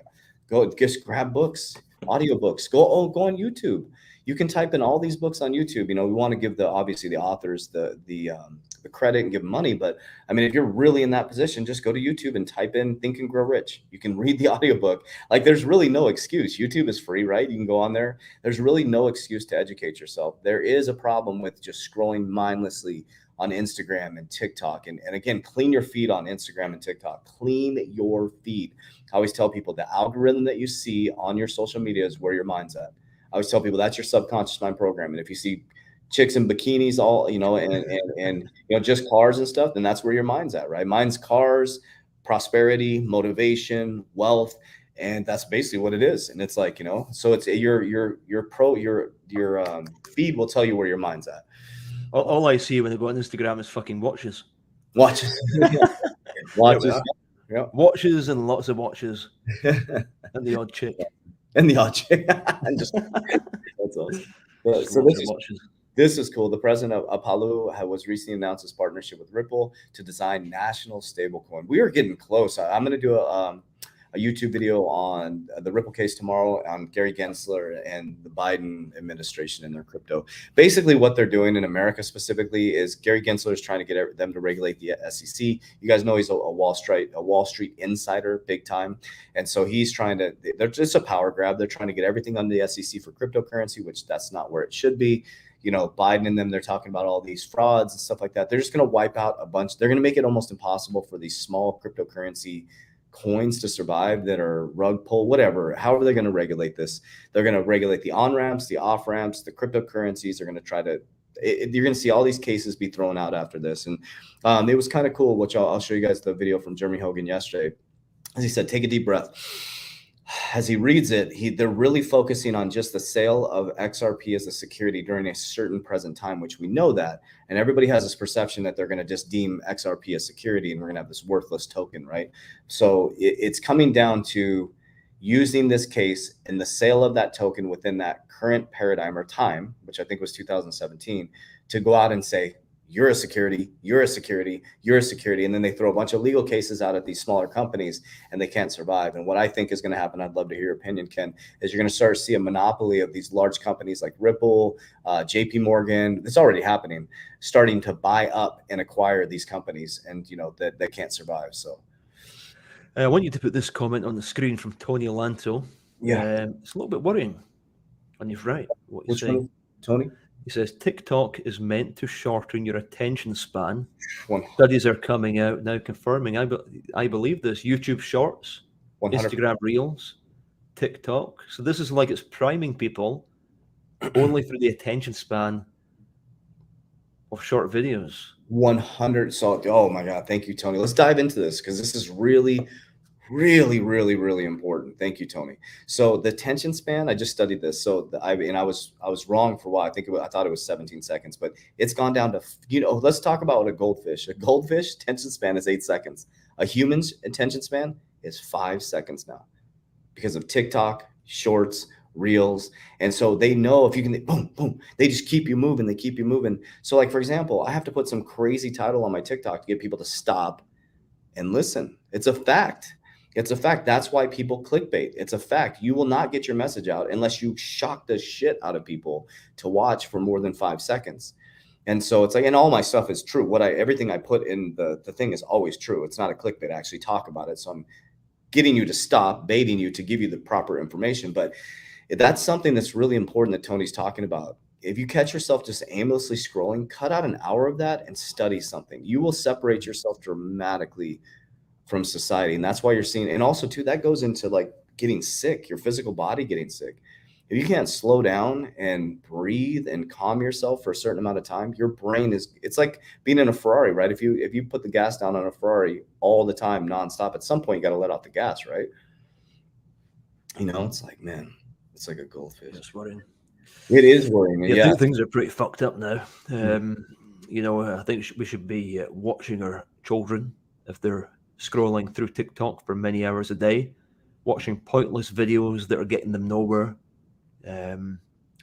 Go just grab books audiobooks. Go oh, go on youtube. You can type in all these books on youtube. You know we want to give the obviously the authors the the um, the credit and give them money. But I mean, if you're really in that position, just go to YouTube and type in Think and Grow Rich. You can read the audiobook. Like there's really no excuse. YouTube is free, right? You can go on there. There's really no excuse to educate yourself. There is a problem with just scrolling mindlessly on Instagram and TikTok. And, and again, clean your feed on Instagram and TikTok. Clean your feed. I always tell people the algorithm that you see on your social media is where your mind's at. I always tell people that's your subconscious mind program. And if you see chicks in bikinis, all you know, and and and you know, just cars and stuff, then that's where your mind's at, right? Mine's cars, prosperity, motivation, wealth, and that's basically what it is. And it's like you know, so it's your your your pro your your um, feed will tell you where your mind's at. All, all I see when I go on Instagram is fucking watches. Watches. watches. Yeah. Watches and lots of watches and the odd chick. and the odd chick, and just that's awesome. But, so this is, this is cool. The president of Palau was recently announced his partnership with Ripple to design national stablecoin. We are getting close. I'm going to do a um, a YouTube video on the Ripple case tomorrow on Gary Gensler and the Biden administration and their crypto. Basically, what they're doing in America specifically is Gary Gensler is trying to get them to regulate the SEC. You guys know he's a, a Wall Street a Wall Street insider, big time, and so he's trying to. They're just a power grab. They're trying to get everything under the SEC for cryptocurrency, which that's not where it should be you know, Biden and them, they're talking about all these frauds and stuff like that. They're just going to wipe out a bunch. They're going to make it almost impossible for these small cryptocurrency coins to survive that are rug pull, whatever. How are they're going to regulate this. They're going to regulate the on ramps, the off ramps, the cryptocurrencies. They're going to try to. It, you're going to see all these cases be thrown out after this, and um, it was kind of cool. Which I'll, I'll show you guys the video from Jeremy Hogan yesterday. As he said, take a deep breath as he reads it, he they're really focusing on just the sale of XRP as a security during a certain present time, which we know that, and everybody has this perception that they're going to just deem XRP as security, and we're going to have this worthless token, right? So it, it's coming down to using this case and the sale of that token within that current paradigm or time, which I think was 2017, to go out and say, you're a security, you're a security, you're a security. And then they throw a bunch of legal cases out at these smaller companies and they can't survive. And what I think is going to happen, I'd love to hear your opinion, Ken, is you're going to start to see a monopoly of these large companies like Ripple, uh, JP Morgan. It's already happening, starting to buy up and acquire these companies and, you know, that, they can't survive. So uh, I want you to put this comment on the screen from Tony Lanto. Yeah. Um, it's a little bit worrying. And you're right. What you're Which saying. one, Tony? He says TikTok is meant to shorten your attention span. One, Studies are coming out now confirming. I, be, I believe this. YouTube Shorts, 100 Instagram Reels, TikTok. So this is like it's priming people only through the attention span of short videos. 100 so oh my god thank you tony let's dive into this because this is really really really really important. Thank you tony. So the attention span i just studied this. So the, i and i was i was wrong for a while. I think it was, i thought it was 17 seconds but it's gone down to you know let's talk about a goldfish. A goldfish attention span is eight seconds. A human's attention span is five seconds now because of tiktok shorts reels. And so they know if you can boom boom they just keep you moving they keep you moving. So like for example i have to put some crazy title on my tiktok to get people to stop and listen. It's a fact it's a fact. That's why people clickbait. It's a fact. You will not get your message out unless you shock the shit out of people to watch for more than five seconds. And so it's like, and all my stuff is true. What I everything I put in the the thing is always true. It's not a clickbait. I actually talk about it. So I'm getting you to stop, baiting you to give you the proper information. But that's something that's really important that Tony's talking about. If you catch yourself just aimlessly scrolling, cut out an hour of that and study something. You will separate yourself dramatically from society and that's why you're seeing and also too that goes into like getting sick your physical body getting sick. If you can't slow down and breathe and calm yourself for a certain amount of time your brain is it's like being in a ferrari right? If you if you put the gas down on a ferrari all the time nonstop at some point you got to let off the gas right? You know it's like man it's like a goldfish. It's worrying. it is worrying Yeah, yeah, things are pretty fucked up now. Um, you know, I think we should be uh, watching our children if they're scrolling through TikTok for many hours a day, watching pointless videos that are getting them nowhere. Um,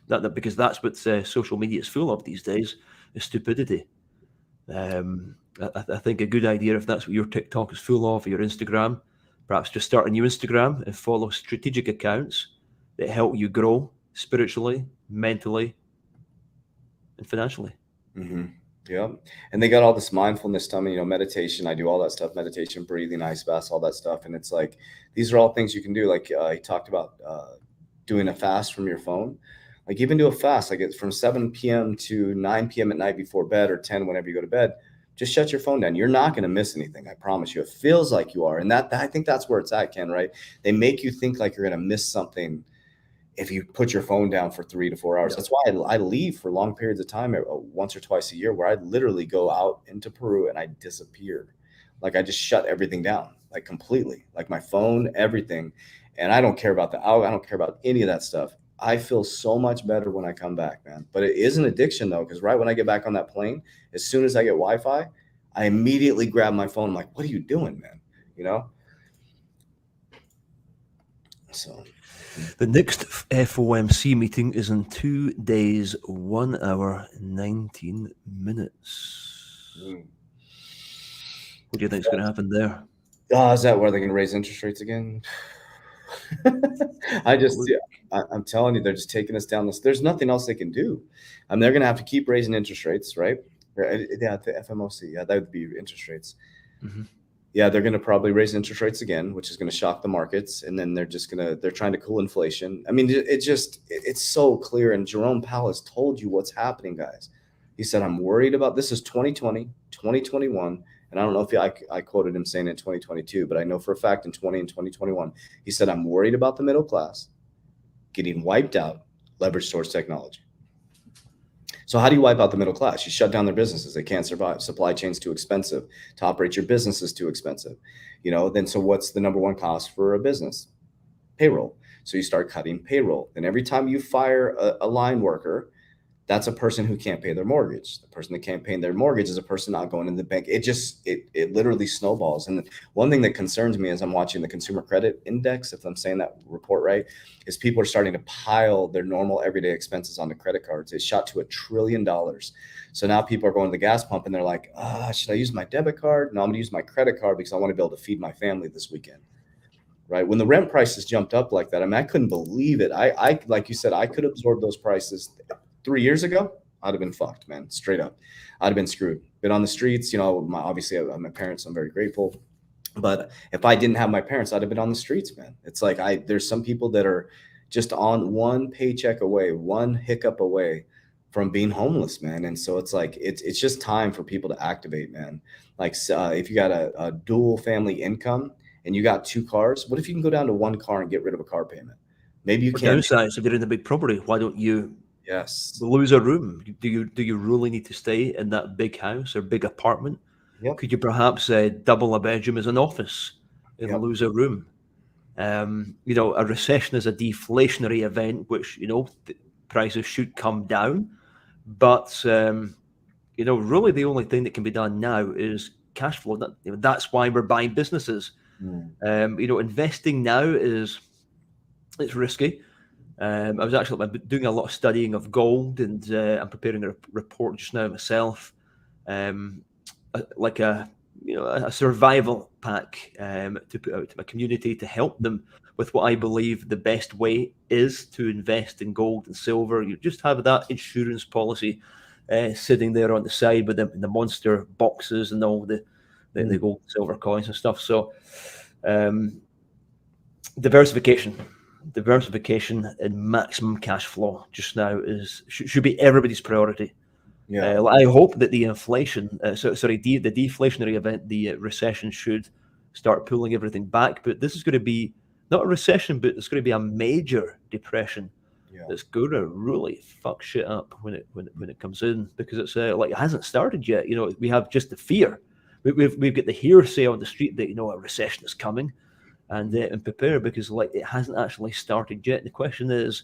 that, that because that's what uh, social media is full of these days is stupidity. Um, I, I- think a good idea if that's what your TikTok is full of, or your Instagram, perhaps just start a new Instagram and follow strategic accounts that help you grow spiritually, mentally, and financially. hmm Yeah. And they got all this mindfulness stuff, you know, meditation. I do all that stuff, meditation, breathing, ice baths, all that stuff. And it's like, these are all things you can do. Like uh, talked about uh, doing a fast from your phone. Like even do a fast, like it's from 7 p.m. to 9 p.m. at night before bed or 10 whenever you go to bed. Just shut your phone down. You're not going to miss anything. I promise you. It feels like you are. And that, I think that's where it's at, Ken, right? They make you think like you're going to miss something if you put your phone down for three to four hours. Yeah. That's why I, I leave for long periods of time, uh, once or twice a year, where I literally go out into Peru and I disappear. Like I just shut everything down, like completely, like my phone, everything. And I don't care about the. I don't care about any of that stuff. I feel so much better when I come back, man. But it is an addiction though, because right when I get back on that plane, as soon as I get Wi-Fi, I immediately grab my phone. I'm like, what are you doing, man? You know? So The next FOMC meeting is in two days, one hour, 19 minutes. mm. What do you think is going to happen there? oh, is that where they're going to raise interest rates again? I just, yeah, I, I'm telling you, they're just taking us down this. There's nothing else they can do. And they're going to have to keep raising interest rates, right? Right, Yeah, the FMOC. Yeah, that would be interest rates. Mhm. Yeah, they're going to probably raise interest rates again, which is going to shock the markets. And then they're just going to, they're trying to cool inflation. I mean, it, it just, it- it's so clear. And Jerome Powell has told you what's happening, guys. He said, I'm worried about this is 2020, 2021. And I don't know if I, I quoted him saying in 2022, but I know for a fact in 20 and 2021, he said, I'm worried about the middle class getting wiped out, leverage towards technology. So how do you wipe out the middle class? You shut down their businesses. They can't survive. Supply chain's too expensive. To operate your business is too expensive. You know, then so what's the number one cost for a business? Payroll. So you start cutting payroll. And every time you fire a, a line worker, that's a person who can't pay their mortgage. The person that can't pay their mortgage is a person not going to the bank. It just it it literally snowballs. And one thing that concerns me as I'm watching the consumer credit index, if I'm saying that report right, is people are starting to pile their normal everyday expenses onto credit cards. It shot to a trillion dollars. So now people are going to the gas pump and they're like, ah, should I use my debit card? No, I'm gonna use my credit card because I want to be able to feed my family this weekend. Right. When the rent prices jumped up like that, I mean, I couldn't believe it. I, I like you said, I could absorb those prices three years ago. I'd have been fucked, man. Straight up. I'd have been screwed. Been on the streets, you know, my obviously I, my parents, I'm very grateful. But if I didn't have my parents, I'd have been on the streets, man. It's like I there's some people that are just on one paycheck away, one hiccup away from being homeless, man. And so it's like it's it's just time for people to activate, man. Like uh, if you got a, a dual family income and you got two cars, what if you can go down to one car and get rid of a car payment? Maybe you Or can. downsides, if you're in a big property, why don't you Yes. lose a room? Do you do you really need to stay in that big house or big apartment? Yep. Could you perhaps uh, double a bedroom as an office and Yep. lose a room? Um, you know, a recession is a deflationary event, which you know prices should come down, but um, you know, really the only thing that can be done now is cash flow. That, you know, that's why we're buying businesses. Mm. Um, you know, investing now is it's risky. Um, I was actually doing a lot of studying of gold, and uh, I'm preparing a report just now myself, um, like a you know a survival pack um, to put out to my community to help them with what I believe the best way is to invest in gold and silver. You just have that insurance policy uh, sitting there on the side with the, the monster boxes and all the the, the gold silver coins and stuff. So um, diversification diversification and maximum cash flow just now is should, should be everybody's priority. Yeah. Uh, I hope that the inflation, uh, so, sorry, de- the deflationary event, the uh, recession should start pulling everything back. But this is going to be not a recession, but it's going to be a major depression yeah. that's going to really fuck shit up when it when it, when it comes in because it's uh, like it hasn't started yet. You know, we have just the fear. We, we've we've got the hearsay on the street that you know a recession is coming, and uh, and prepare because like it hasn't actually started yet. The question is,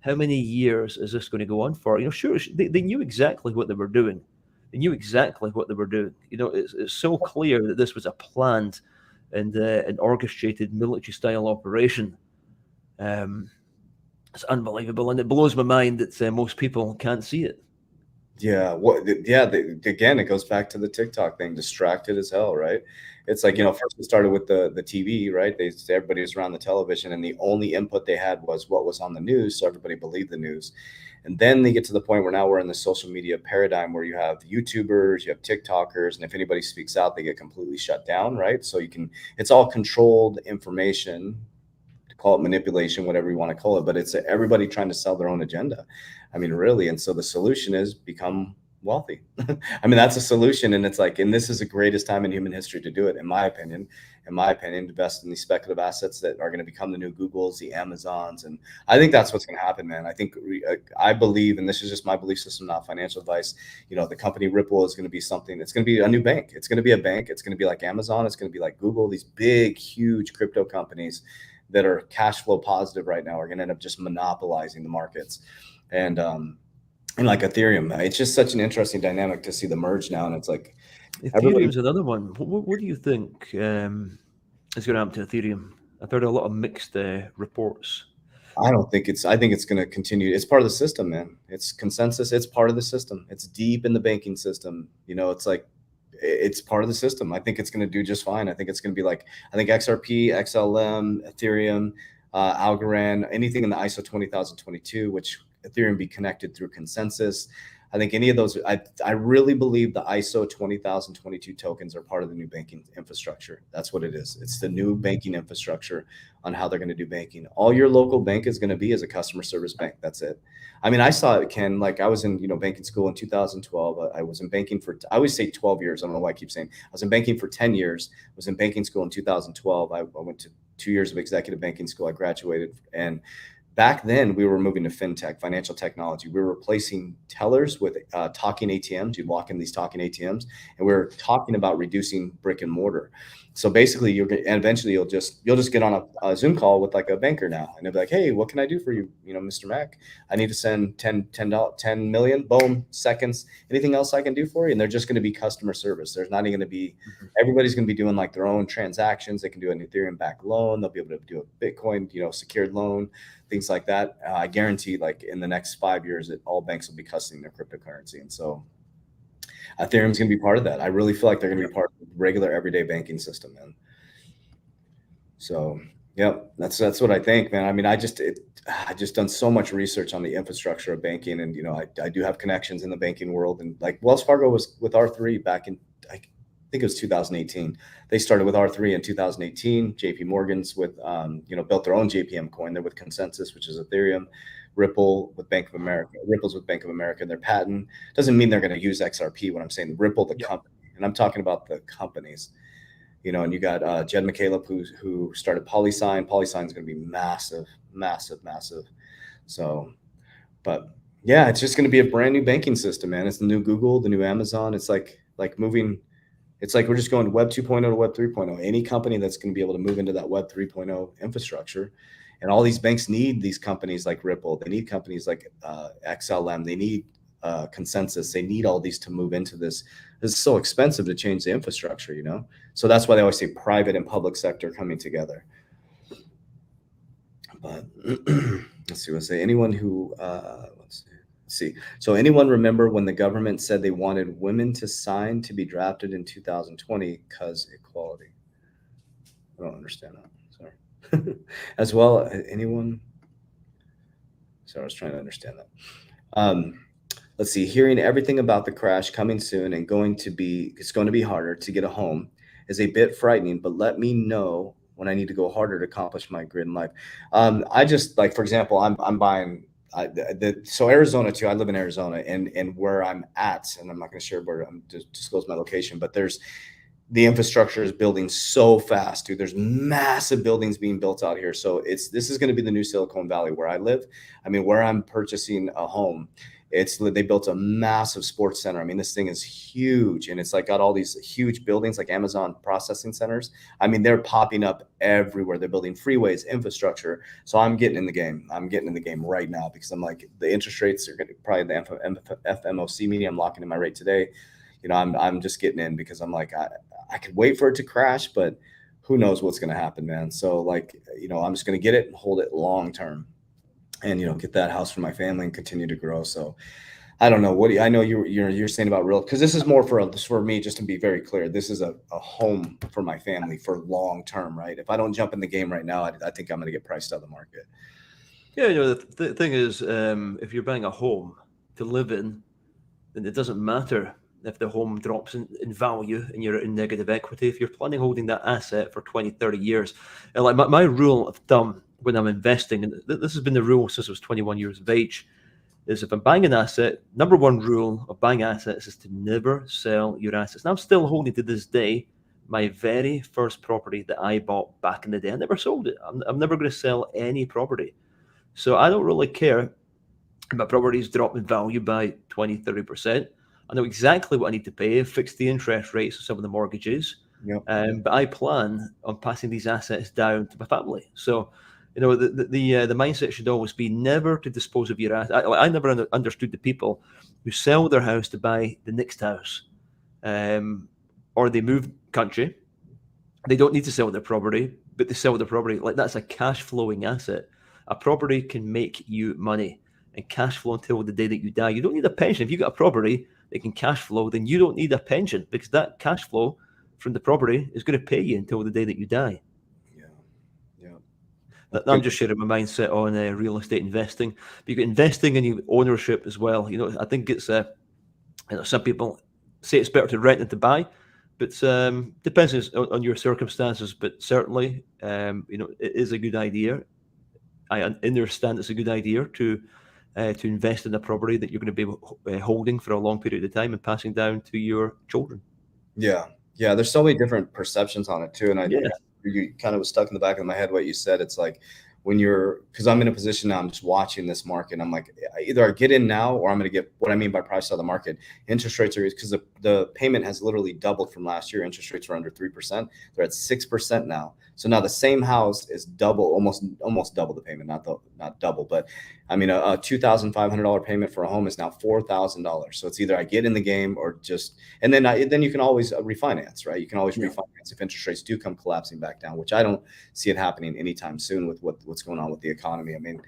how many years is this going to go on for? You know, sure they, they knew exactly what they were doing. They knew exactly what they were doing. You know, it's, it's so clear that this was a planned and uh, an orchestrated military style operation. Um, it's unbelievable, and it blows my mind that uh, most people can't see it. Yeah, what? Yeah, the, again, it goes back to the TikTok thing. Distracted as hell, right? It's like you know, first it started with the the TV, right? They everybody was around the television, and the only input they had was what was on the news, so everybody believed the news. And then they get to the point where now we're in the social media paradigm where you have YouTubers, you have TikTokers, and if anybody speaks out, they get completely shut down, right? So you can, it's all controlled information, call it manipulation, whatever you want to call it, but it's everybody trying to sell their own agenda. I mean, really. And so the solution is become wealthy. I mean, that's a solution. And it's like, and this is the greatest time in human history to do it, in my opinion. In my opinion, invest in these speculative assets that are going to become the new Googles, the Amazons. And I think that's what's going to happen, man. I think, uh, I believe, and this is just my belief system, not financial advice. You know, the company Ripple is going to be something that's going to be a new bank. It's going to be a bank. It's going to be like Amazon. It's going to be like Google, these big, huge crypto companies that are cash flow positive right now are going to end up just monopolizing the markets. And, um, and like Ethereum, it's just such an interesting dynamic to see the merge now. And it's like, Everybody- Ethereum's another one. What, what, what do you think um, is going to happen to Ethereum? I've heard a lot of mixed uh, reports. I don't think it's. I think it's going to continue. It's part of the system, man. It's consensus. It's part of the system. It's deep in the banking system. You know, it's like it's part of the system. I think it's going to do just fine. I think it's going to be like I think XRP, XLM, Ethereum, uh, Algorand, anything in the ISO 20022, which Ethereum be connected through consensus. I think any of those, I, I really believe the ISO 20022 tokens are part of the new banking infrastructure. That's what it is. It's the new banking infrastructure on how they're going to do banking. All your local bank is going to be as a customer service bank. That's it. I mean, I saw it, Ken, like I was in, you know, banking school in 2012. I was in banking for, I always say 12 years. I don't know why I keep saying I was in banking for 10 years. I was in banking school in 2012. I, I went to two years of executive banking school. I graduated and back then we were moving to fintech financial technology. We were replacing tellers with uh, talking atms you'd walk in these talking atms and we are talking about reducing brick and mortar so basically you're and eventually you'll just you'll just get on a, a, zoom call with like a banker now and they'll be like hey what can i do for you you know mr mac? I need to send 10 10 10 million boom seconds anything else i can do for you? And they're just going to be customer service. There's not even going to be mm-hmm. everybody's going to be doing like their own transactions. They can do an ethereum back loan. They'll be able to do a bitcoin you know secured loan things like that. Uh, I guarantee, like in the next five years, that all banks will be custody their cryptocurrency, and so Ethereum's going to be part of that. I really feel like they're going to be part of the regular everyday banking system, man. So, yep, that's that's what I think, man. I mean, I just it, I just done so much research on the infrastructure of banking, and you know, I, I do have connections in the banking world, and like Wells Fargo was with R three back in I think it was 2018. They started with R3 in 2018. JP Morgan's with, um, you know, built their own JPM coin. They're with ConsenSys, which is Ethereum. Ripple with Bank of America. Ripple's with Bank of America. Their patent doesn't mean they're going to use XRP. When I'm saying Ripple, the company, and I'm talking about the companies. You know, and you got uh, Jed McCaleb who who started PolySign. PolySign is going to be massive, massive, massive. So, but yeah, it's just going to be a brand new banking system, man. It's the new Google, the new Amazon. It's like like moving it's like we're just going Web 2.0 to Web 3.0. Any company that's going to be able to move into that Web 3.0 infrastructure, and all these banks need these companies like Ripple. They need companies like uh, XLM. They need uh, ConsenSys. They need all these to move into this. It's so expensive to change the infrastructure, you know. So that's why they always say private and public sector coming together. But let's see. Let's say anyone who uh, let's see. So anyone remember when the government said they wanted women to sign to be drafted in 2020 because equality? I don't understand that. As well, anyone? Sorry, I was trying to understand that. Um, let's see. Hearing everything about the crash coming soon and going to be, it's going to be harder to get a home is a bit frightening, but let me know when I need to go harder to accomplish my grid in life. Um, I just like, for example, I'm I'm buying I, the, so Arizona too. I live in Arizona, and and where I'm at, and I'm not going to share where I'm just disclose my location, but there's the infrastructure is building so fast, dude. There's massive buildings being built out here. So it's this is going to be the new Silicon Valley where I live. I mean, where I'm purchasing a home it's they built a massive sports center. I mean, this thing is huge, and it's like got all these huge buildings like Amazon processing centers. I mean, they're popping up everywhere. They're building freeways, infrastructure. So I'm getting in the game. I'm getting in the game right now because I'm like the interest rates are going to probably the FMOC meeting. I'm locking in my rate today. You know, I'm I'm just getting in because I'm like I I could wait for it to crash, but who knows what's going to happen, man. So like you know, I'm just going to get it and hold it long term and you know get that house for my family and continue to grow. So I don't know what do you, I know you you're you're saying about real because this is more for this for me just to be very clear. This is a, a home for my family for long term, right? If I don't jump in the game right now, I, I think I'm going to get priced out of the market. Yeah, you know the, the thing is, um, if you're buying a home to live in, then it doesn't matter if the home drops in, in value and you're in negative equity. If you're planning holding that asset for 20, 30 years, and like my, my rule of thumb when I'm investing, and this has been the rule since I was 21 years of age, is if I'm buying an asset, number one rule of buying assets is to never sell your assets. Now I'm still holding to this day my very first property that I bought back in the day. I never sold it. I'm, I'm never going to sell any property. So I don't really care if my properties drop in value by 20, 30%. I know exactly what I need to pay, fix the interest rates of some of the mortgages. Yep. Um, but I plan on passing these assets down to my family. So you know the the the, uh, the, mindset should always be never to dispose of your asset. I, I never under, understood the people who sell their house to buy the next house, um, or they move country. They don't need to sell their property but they sell the property. Like that's a cash flowing asset. A property can make you money and cash flow until the day that you die. You don't need a pension. If you got a property that can cash flow, then you don't need a pension because that cash flow from the property is going to pay you until the day that you die. Yeah. Yeah. That- I'm just sharing my mindset on uh, real estate investing. But you got investing and you ownership as well. You know, I think it's uh, you know, some people say it's better to rent than to buy, but um, depends on, on your circumstances. But certainly, um, you know, it is a good idea. I understand it's a good idea to uh, to invest in a property that you're going to be uh, holding for a long period of time and passing down to your children. Yeah. Yeah. There's so many different perceptions on it too. And I Yeah. you kind of was stuck in the back of my head what you said. It's like when you're because I'm in a position now, I'm just watching this market. I'm like, either I get in now or I'm going to get what I mean by price out of the market. Interest rates are because the, the payment has literally doubled from last year. Interest rates were under three percent. They're at six percent now. So now the same house is double, almost almost double the payment. Not the, not double, but I mean a, a two thousand five hundred dollar payment for a home is now four thousand dollars. So it's either I get in the game or just and then I, then you can always uh, refinance, right? You can always Yeah. refinance if interest rates do come collapsing back down, which I don't see it happening anytime soon with what, what's going on with the economy. I mean,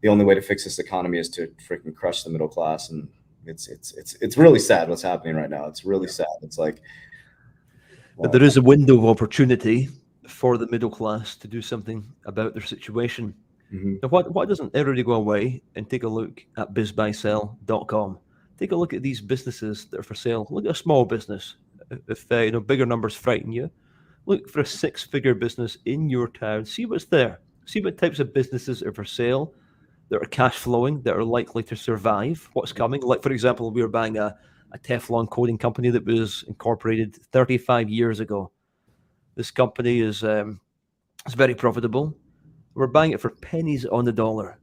the only way to fix this economy is to freaking crush the middle class, and it's it's it's it's really sad what's happening right now. It's really sad. It's like, But there is a window of opportunity for the middle class to do something about their situation. Mhm. Now, why, why doesn't everybody go away and take a look at bizbuysell.com? Take a look at these businesses that are for sale. Look at a small business. If uh, you know bigger numbers frighten you, look for a six-figure business in your town. See what's there. See what types of businesses are for sale that are cash flowing, that are likely to survive. What's coming? Like for example, we were buying a, a Teflon coating company that was incorporated 35 years ago. This company is um, very profitable. We're buying it for pennies on the dollar.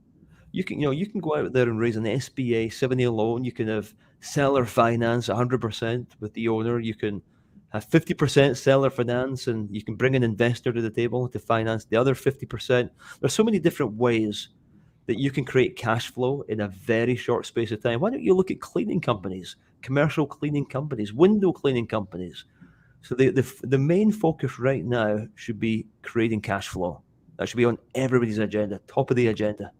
You can, you know, you can go out there and raise an SBA 7(a) loan. You can have seller finance 100% with the owner. You can have 50% seller finance, and you can bring an investor to the table to finance the other 50%. There's so many different ways that you can create cash flow in a very short space of time. Why don't you look at cleaning companies, commercial cleaning companies, window cleaning companies? So the, the the main focus right now should be creating cash flow. That should be on everybody's agenda, top of the agenda.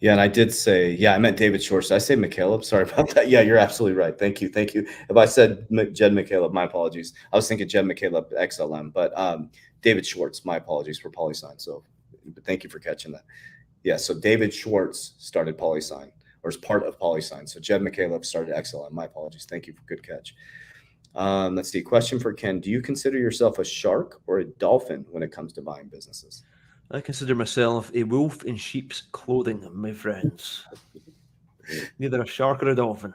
Yeah, and I did say, yeah, I meant David Schwartz. Did I say McCaleb? Sorry about that. Yeah, you're absolutely right. Thank you, thank you. If I said Jed McCaleb, my apologies. I was thinking Jed McCaleb XLM, but um, David Schwartz, my apologies for PolySign. So, thank you for catching that. Yeah, so David Schwartz started PolySign or is part of PolySign. So Jed McCaleb started XLM. My apologies. Thank you for good catch. Um, let's see. Question for Ken: Do you consider yourself a shark or a dolphin when it comes to buying businesses? I consider myself a wolf in sheep's clothing, my friends. Neither a shark or a dolphin.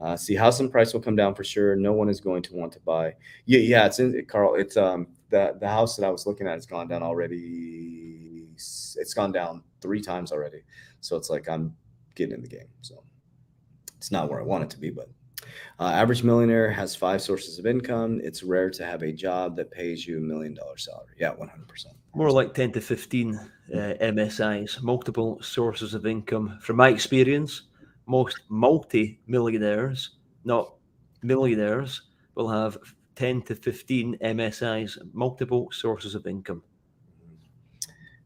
Uh, see, house and price will come down for sure. No one is going to want to buy. Yeah, yeah. It's in Carl. It's um the the house that I was looking at has gone down already. It's gone down three times already. So it's like I'm getting in the game. So it's not where I want it to be, but uh, average millionaire has five sources of income. It's rare to have a job that pays you a million dollar salary. Yeah, one hundred percent. More like 10 to 15 uh, MSIs, multiple sources of income. From my experience, most multi millionaires, not millionaires, will have 10 to 15 MSIs, multiple sources of income.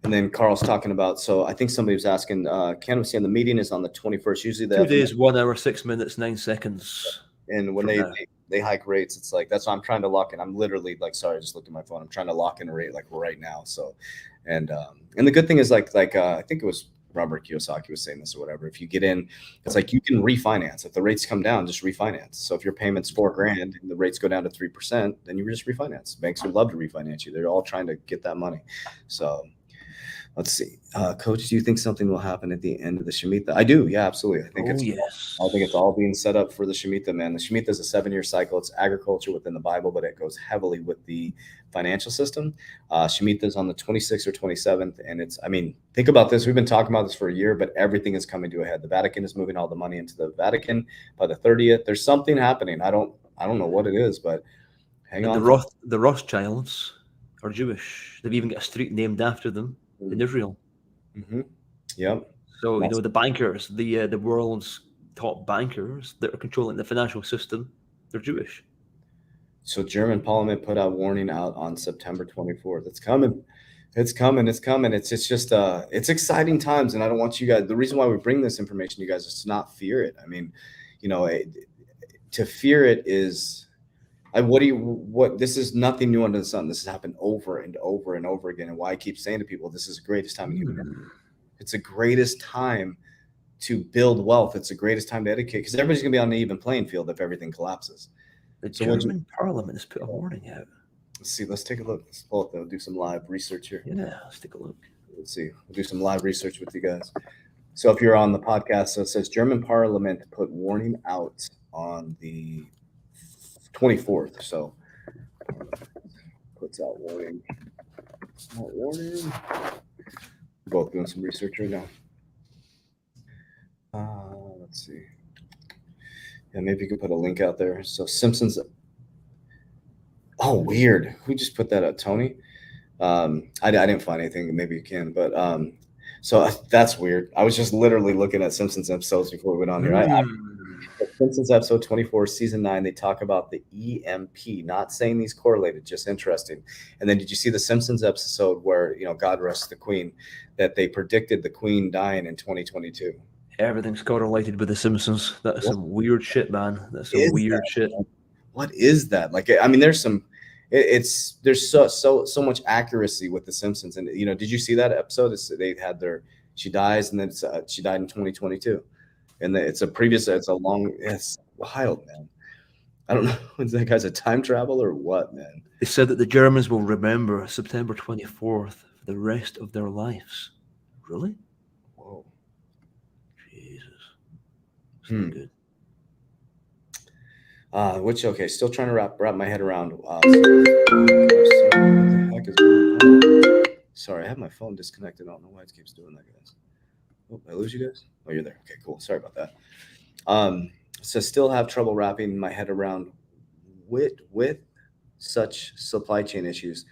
And then Carl's talking about. So I think somebody was asking. Uh, was saying the meeting is on the twenty first. Usually Two that days, one hour, six minutes, nine seconds. And when from they, now. they they hike rates, it's like that's why I'm trying to lock in. I'm literally like, sorry, I just looked at my phone. I'm trying to lock in a rate like right now. So, and um, and the good thing is like like uh, I think it was Robert Kiyosaki was saying this or whatever. If you get in, it's like you can refinance. If the rates come down, just refinance. So if your payment's four grand and the rates go down to three percent, then you just refinance. Banks would love to refinance you. They're all trying to get that money. So let's see, uh, Coach. Do you think something will happen at the end of the Shemitah? I do. Yeah, absolutely. I think Oh, it's yes. I think it's all being set up for the Shemitah, man. The Shemitah is a seven year cycle. It's agriculture within the Bible, but it goes heavily with the financial system. Uh, Shemitah is on the 26th or 27th. And it's, I mean, think about this. We've been talking about this for a year, but everything is coming to a head. The Vatican is moving all the money into the Vatican by the 30th. There's something happening. I don't, I don't know what it is, but hang And on. the, Roth, the Rothschilds are Jewish. They've even got a street named after them in Israel. Mhm. Yep. So you know the bankers, the uh, the world's top bankers that are controlling the financial system, they're Jewish. so German Parliament put out warning out on September 24th. It's coming. It's coming. It's coming. It's it's just uh it's exciting times, and I don't want you guys. The reason why we bring this information, you guys, is to not fear it. I mean, you know, it, to fear it is. I, what do you what this is nothing new under the sun. This has happened over and over and over again. And why I keep saying to people, this is the greatest time in human history. Hmm. It's the greatest time to build wealth. It's the greatest time to educate because everybody's gonna be on an even playing field if everything collapses. The So what'd you- German Parliament has put a warning out. Let's see. Let's take a look. Let's pull up. We'll do some live research here. Yeah, let's take a look. Let's see. We'll do some live research with you guys. So if you're on the podcast, so it says German Parliament put warning out on the 24th. So puts out warning. Warning. We're both doing some research right now. Uh, let's see. Yeah, maybe you can put a link out there. So Simpsons. Oh, weird. Who just put that up? Tony? Um, I, I didn't find anything. Maybe you can, but um, so uh, that's weird. I was just literally looking at Simpsons episodes before we went on here. I, I, Mm. Simpsons episode 24, season nine, they talk about the EMP, not saying these correlated, just interesting. And then did you see the Simpsons episode where, you know, God rest the Queen, that they predicted the Queen dying in 2022? Everything's correlated with the Simpsons. That's What some weird shit, man. That's some weird that? shit. What is that? Like, I mean, there's some, it, it's, there's so, so, so much accuracy with the Simpsons. And, you know, did you see that episode? It's, they had their, she dies and then uh, she died in 2022. And it's a previous, it's a long, it's wild, man. I don't know. Is that guy's a time travel or what, man? They said that the Germans will remember September 24th for the rest of their lives. Really? Whoa. Jesus. Hmm. good. Uh, which okay, still trying to wrap wrap my head around. Uh, so- what the heck is going on? Sorry, I have my phone disconnected. I don't know why it keeps doing that, guys. Oh, I lose you guys. Oh, you're there. Okay, cool. Sorry about that. Um, so still have trouble wrapping my head around with with such supply chain issues.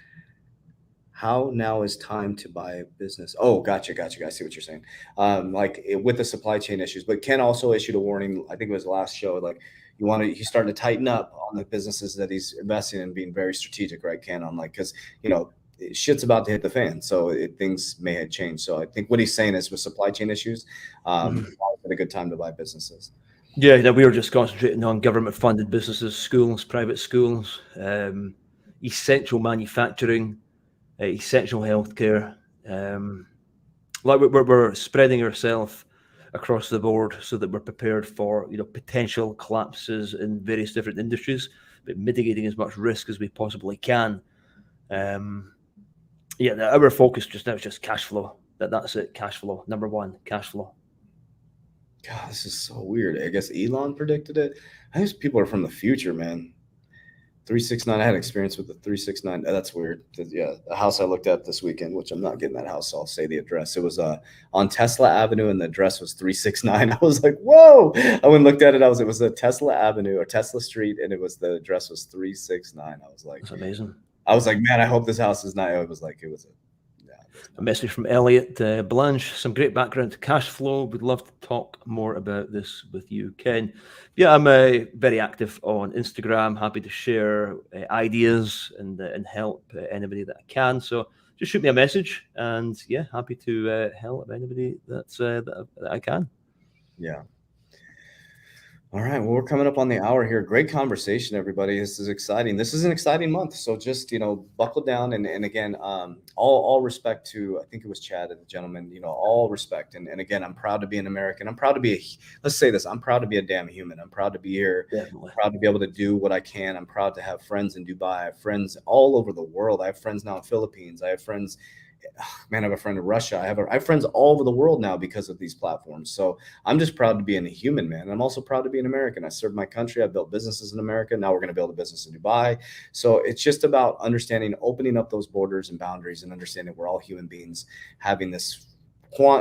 How now is time to buy a business? Oh, gotcha, gotcha. I see what you're saying. Um, like it, with the supply chain issues, but Ken also issued a warning. I think it was the last show. Like you want to, he's starting to tighten up on the businesses that he's investing in, being very strategic, right? Ken, on like because you know shit's about to hit the fan, so it, things may have changed. So I think what he's saying is with supply chain issues, um, Mhm. is a good time to buy businesses. Yeah, no, we were just concentrating on government funded businesses, schools, private schools, um, essential manufacturing, uh, essential healthcare. Um, like we're, we're spreading ourselves across the board so that we're prepared for you know potential collapses in various different industries, but mitigating as much risk as we possibly can. Um, yeah, the- our focus just now is just cash flow. That that's it, cash flow. Number one, cash flow. God, this is so weird. I guess Elon predicted it. I guess people are from the future, man. 369. I had experience with the 369. Uh, That's weird. Yeah, the house I looked at this weekend, which I'm not getting that house, so I'll say the address. It was uh on Tesla Avenue, and the address was 369. I was like, whoa! I went and looked at it. I was it was a Tesla Avenue or Tesla Street, and it was the address was 369. I was like, That's amazing. I was like, man, I hope this house is not. It was like it was a yeah. A message from Elliot uh, Blanche. Some great background to cash flow. Would love to talk more about this with you, Ken. Yeah, I'm uh, very active on Instagram. Happy to share uh, ideas and uh, and help uh, anybody that I can. So just shoot me a message, and yeah, happy to uh, help anybody that's uh, that, that I can. Yeah. All right. Well, we're coming up on the hour here. Great conversation, everybody. This is exciting. This is an exciting month. So just, you know, buckle down. And, and again, um, all, all respect to, I think it was Chad, and the gentleman, you know, all respect. And, and again, I'm proud to be an American. I'm proud to be, a, let's say this, I'm proud to be a damn human. I'm proud to be here. Definitely. proud to be able to do what I can. I'm proud to have friends in Dubai. I have friends all over the world. I have friends now in Philippines. I have friends, man, I have a friend in Russia. I have, a, I have friends all over the world now because of these platforms. So I'm just proud to be a human, man. I'm also proud to be an American. I serve my country. I built businesses in America. Now we're going to build a business in Dubai. So it's just about understanding, opening up those borders and boundaries and understanding we're all human beings having this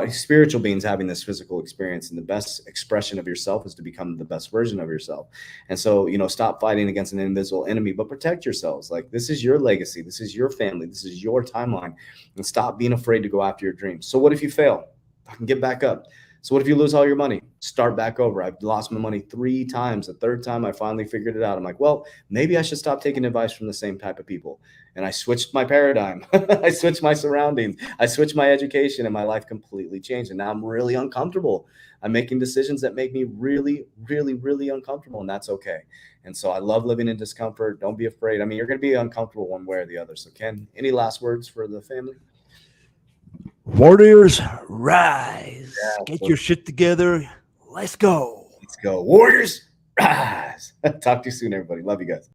spiritual beings having this physical experience and the best expression of yourself is to become the best version of yourself. And so you know stop fighting against an invisible enemy but protect yourselves. Like this is your legacy. This is your family. This is your timeline. And stop being afraid to go after your dreams. So what if you fail? I can get back up So what if you lose all your money? Start back over. I've lost my money three times. The third time I finally figured it out. I'm like, well, maybe I should stop taking advice from the same type of people. And I switched my paradigm. I switched my surroundings. I switched my education and my life completely changed. And now I'm really uncomfortable. I'm making decisions that make me really, really, really uncomfortable. And that's okay. And so I love living in discomfort. Don't be afraid. I mean, you're going to be uncomfortable one way or the other. So Ken, any last words for the family? Warriors, rise. Yeah, Get so- your shit together. Let's go. Let's go. Warriors, rise. Talk to you soon, everybody. Love you guys.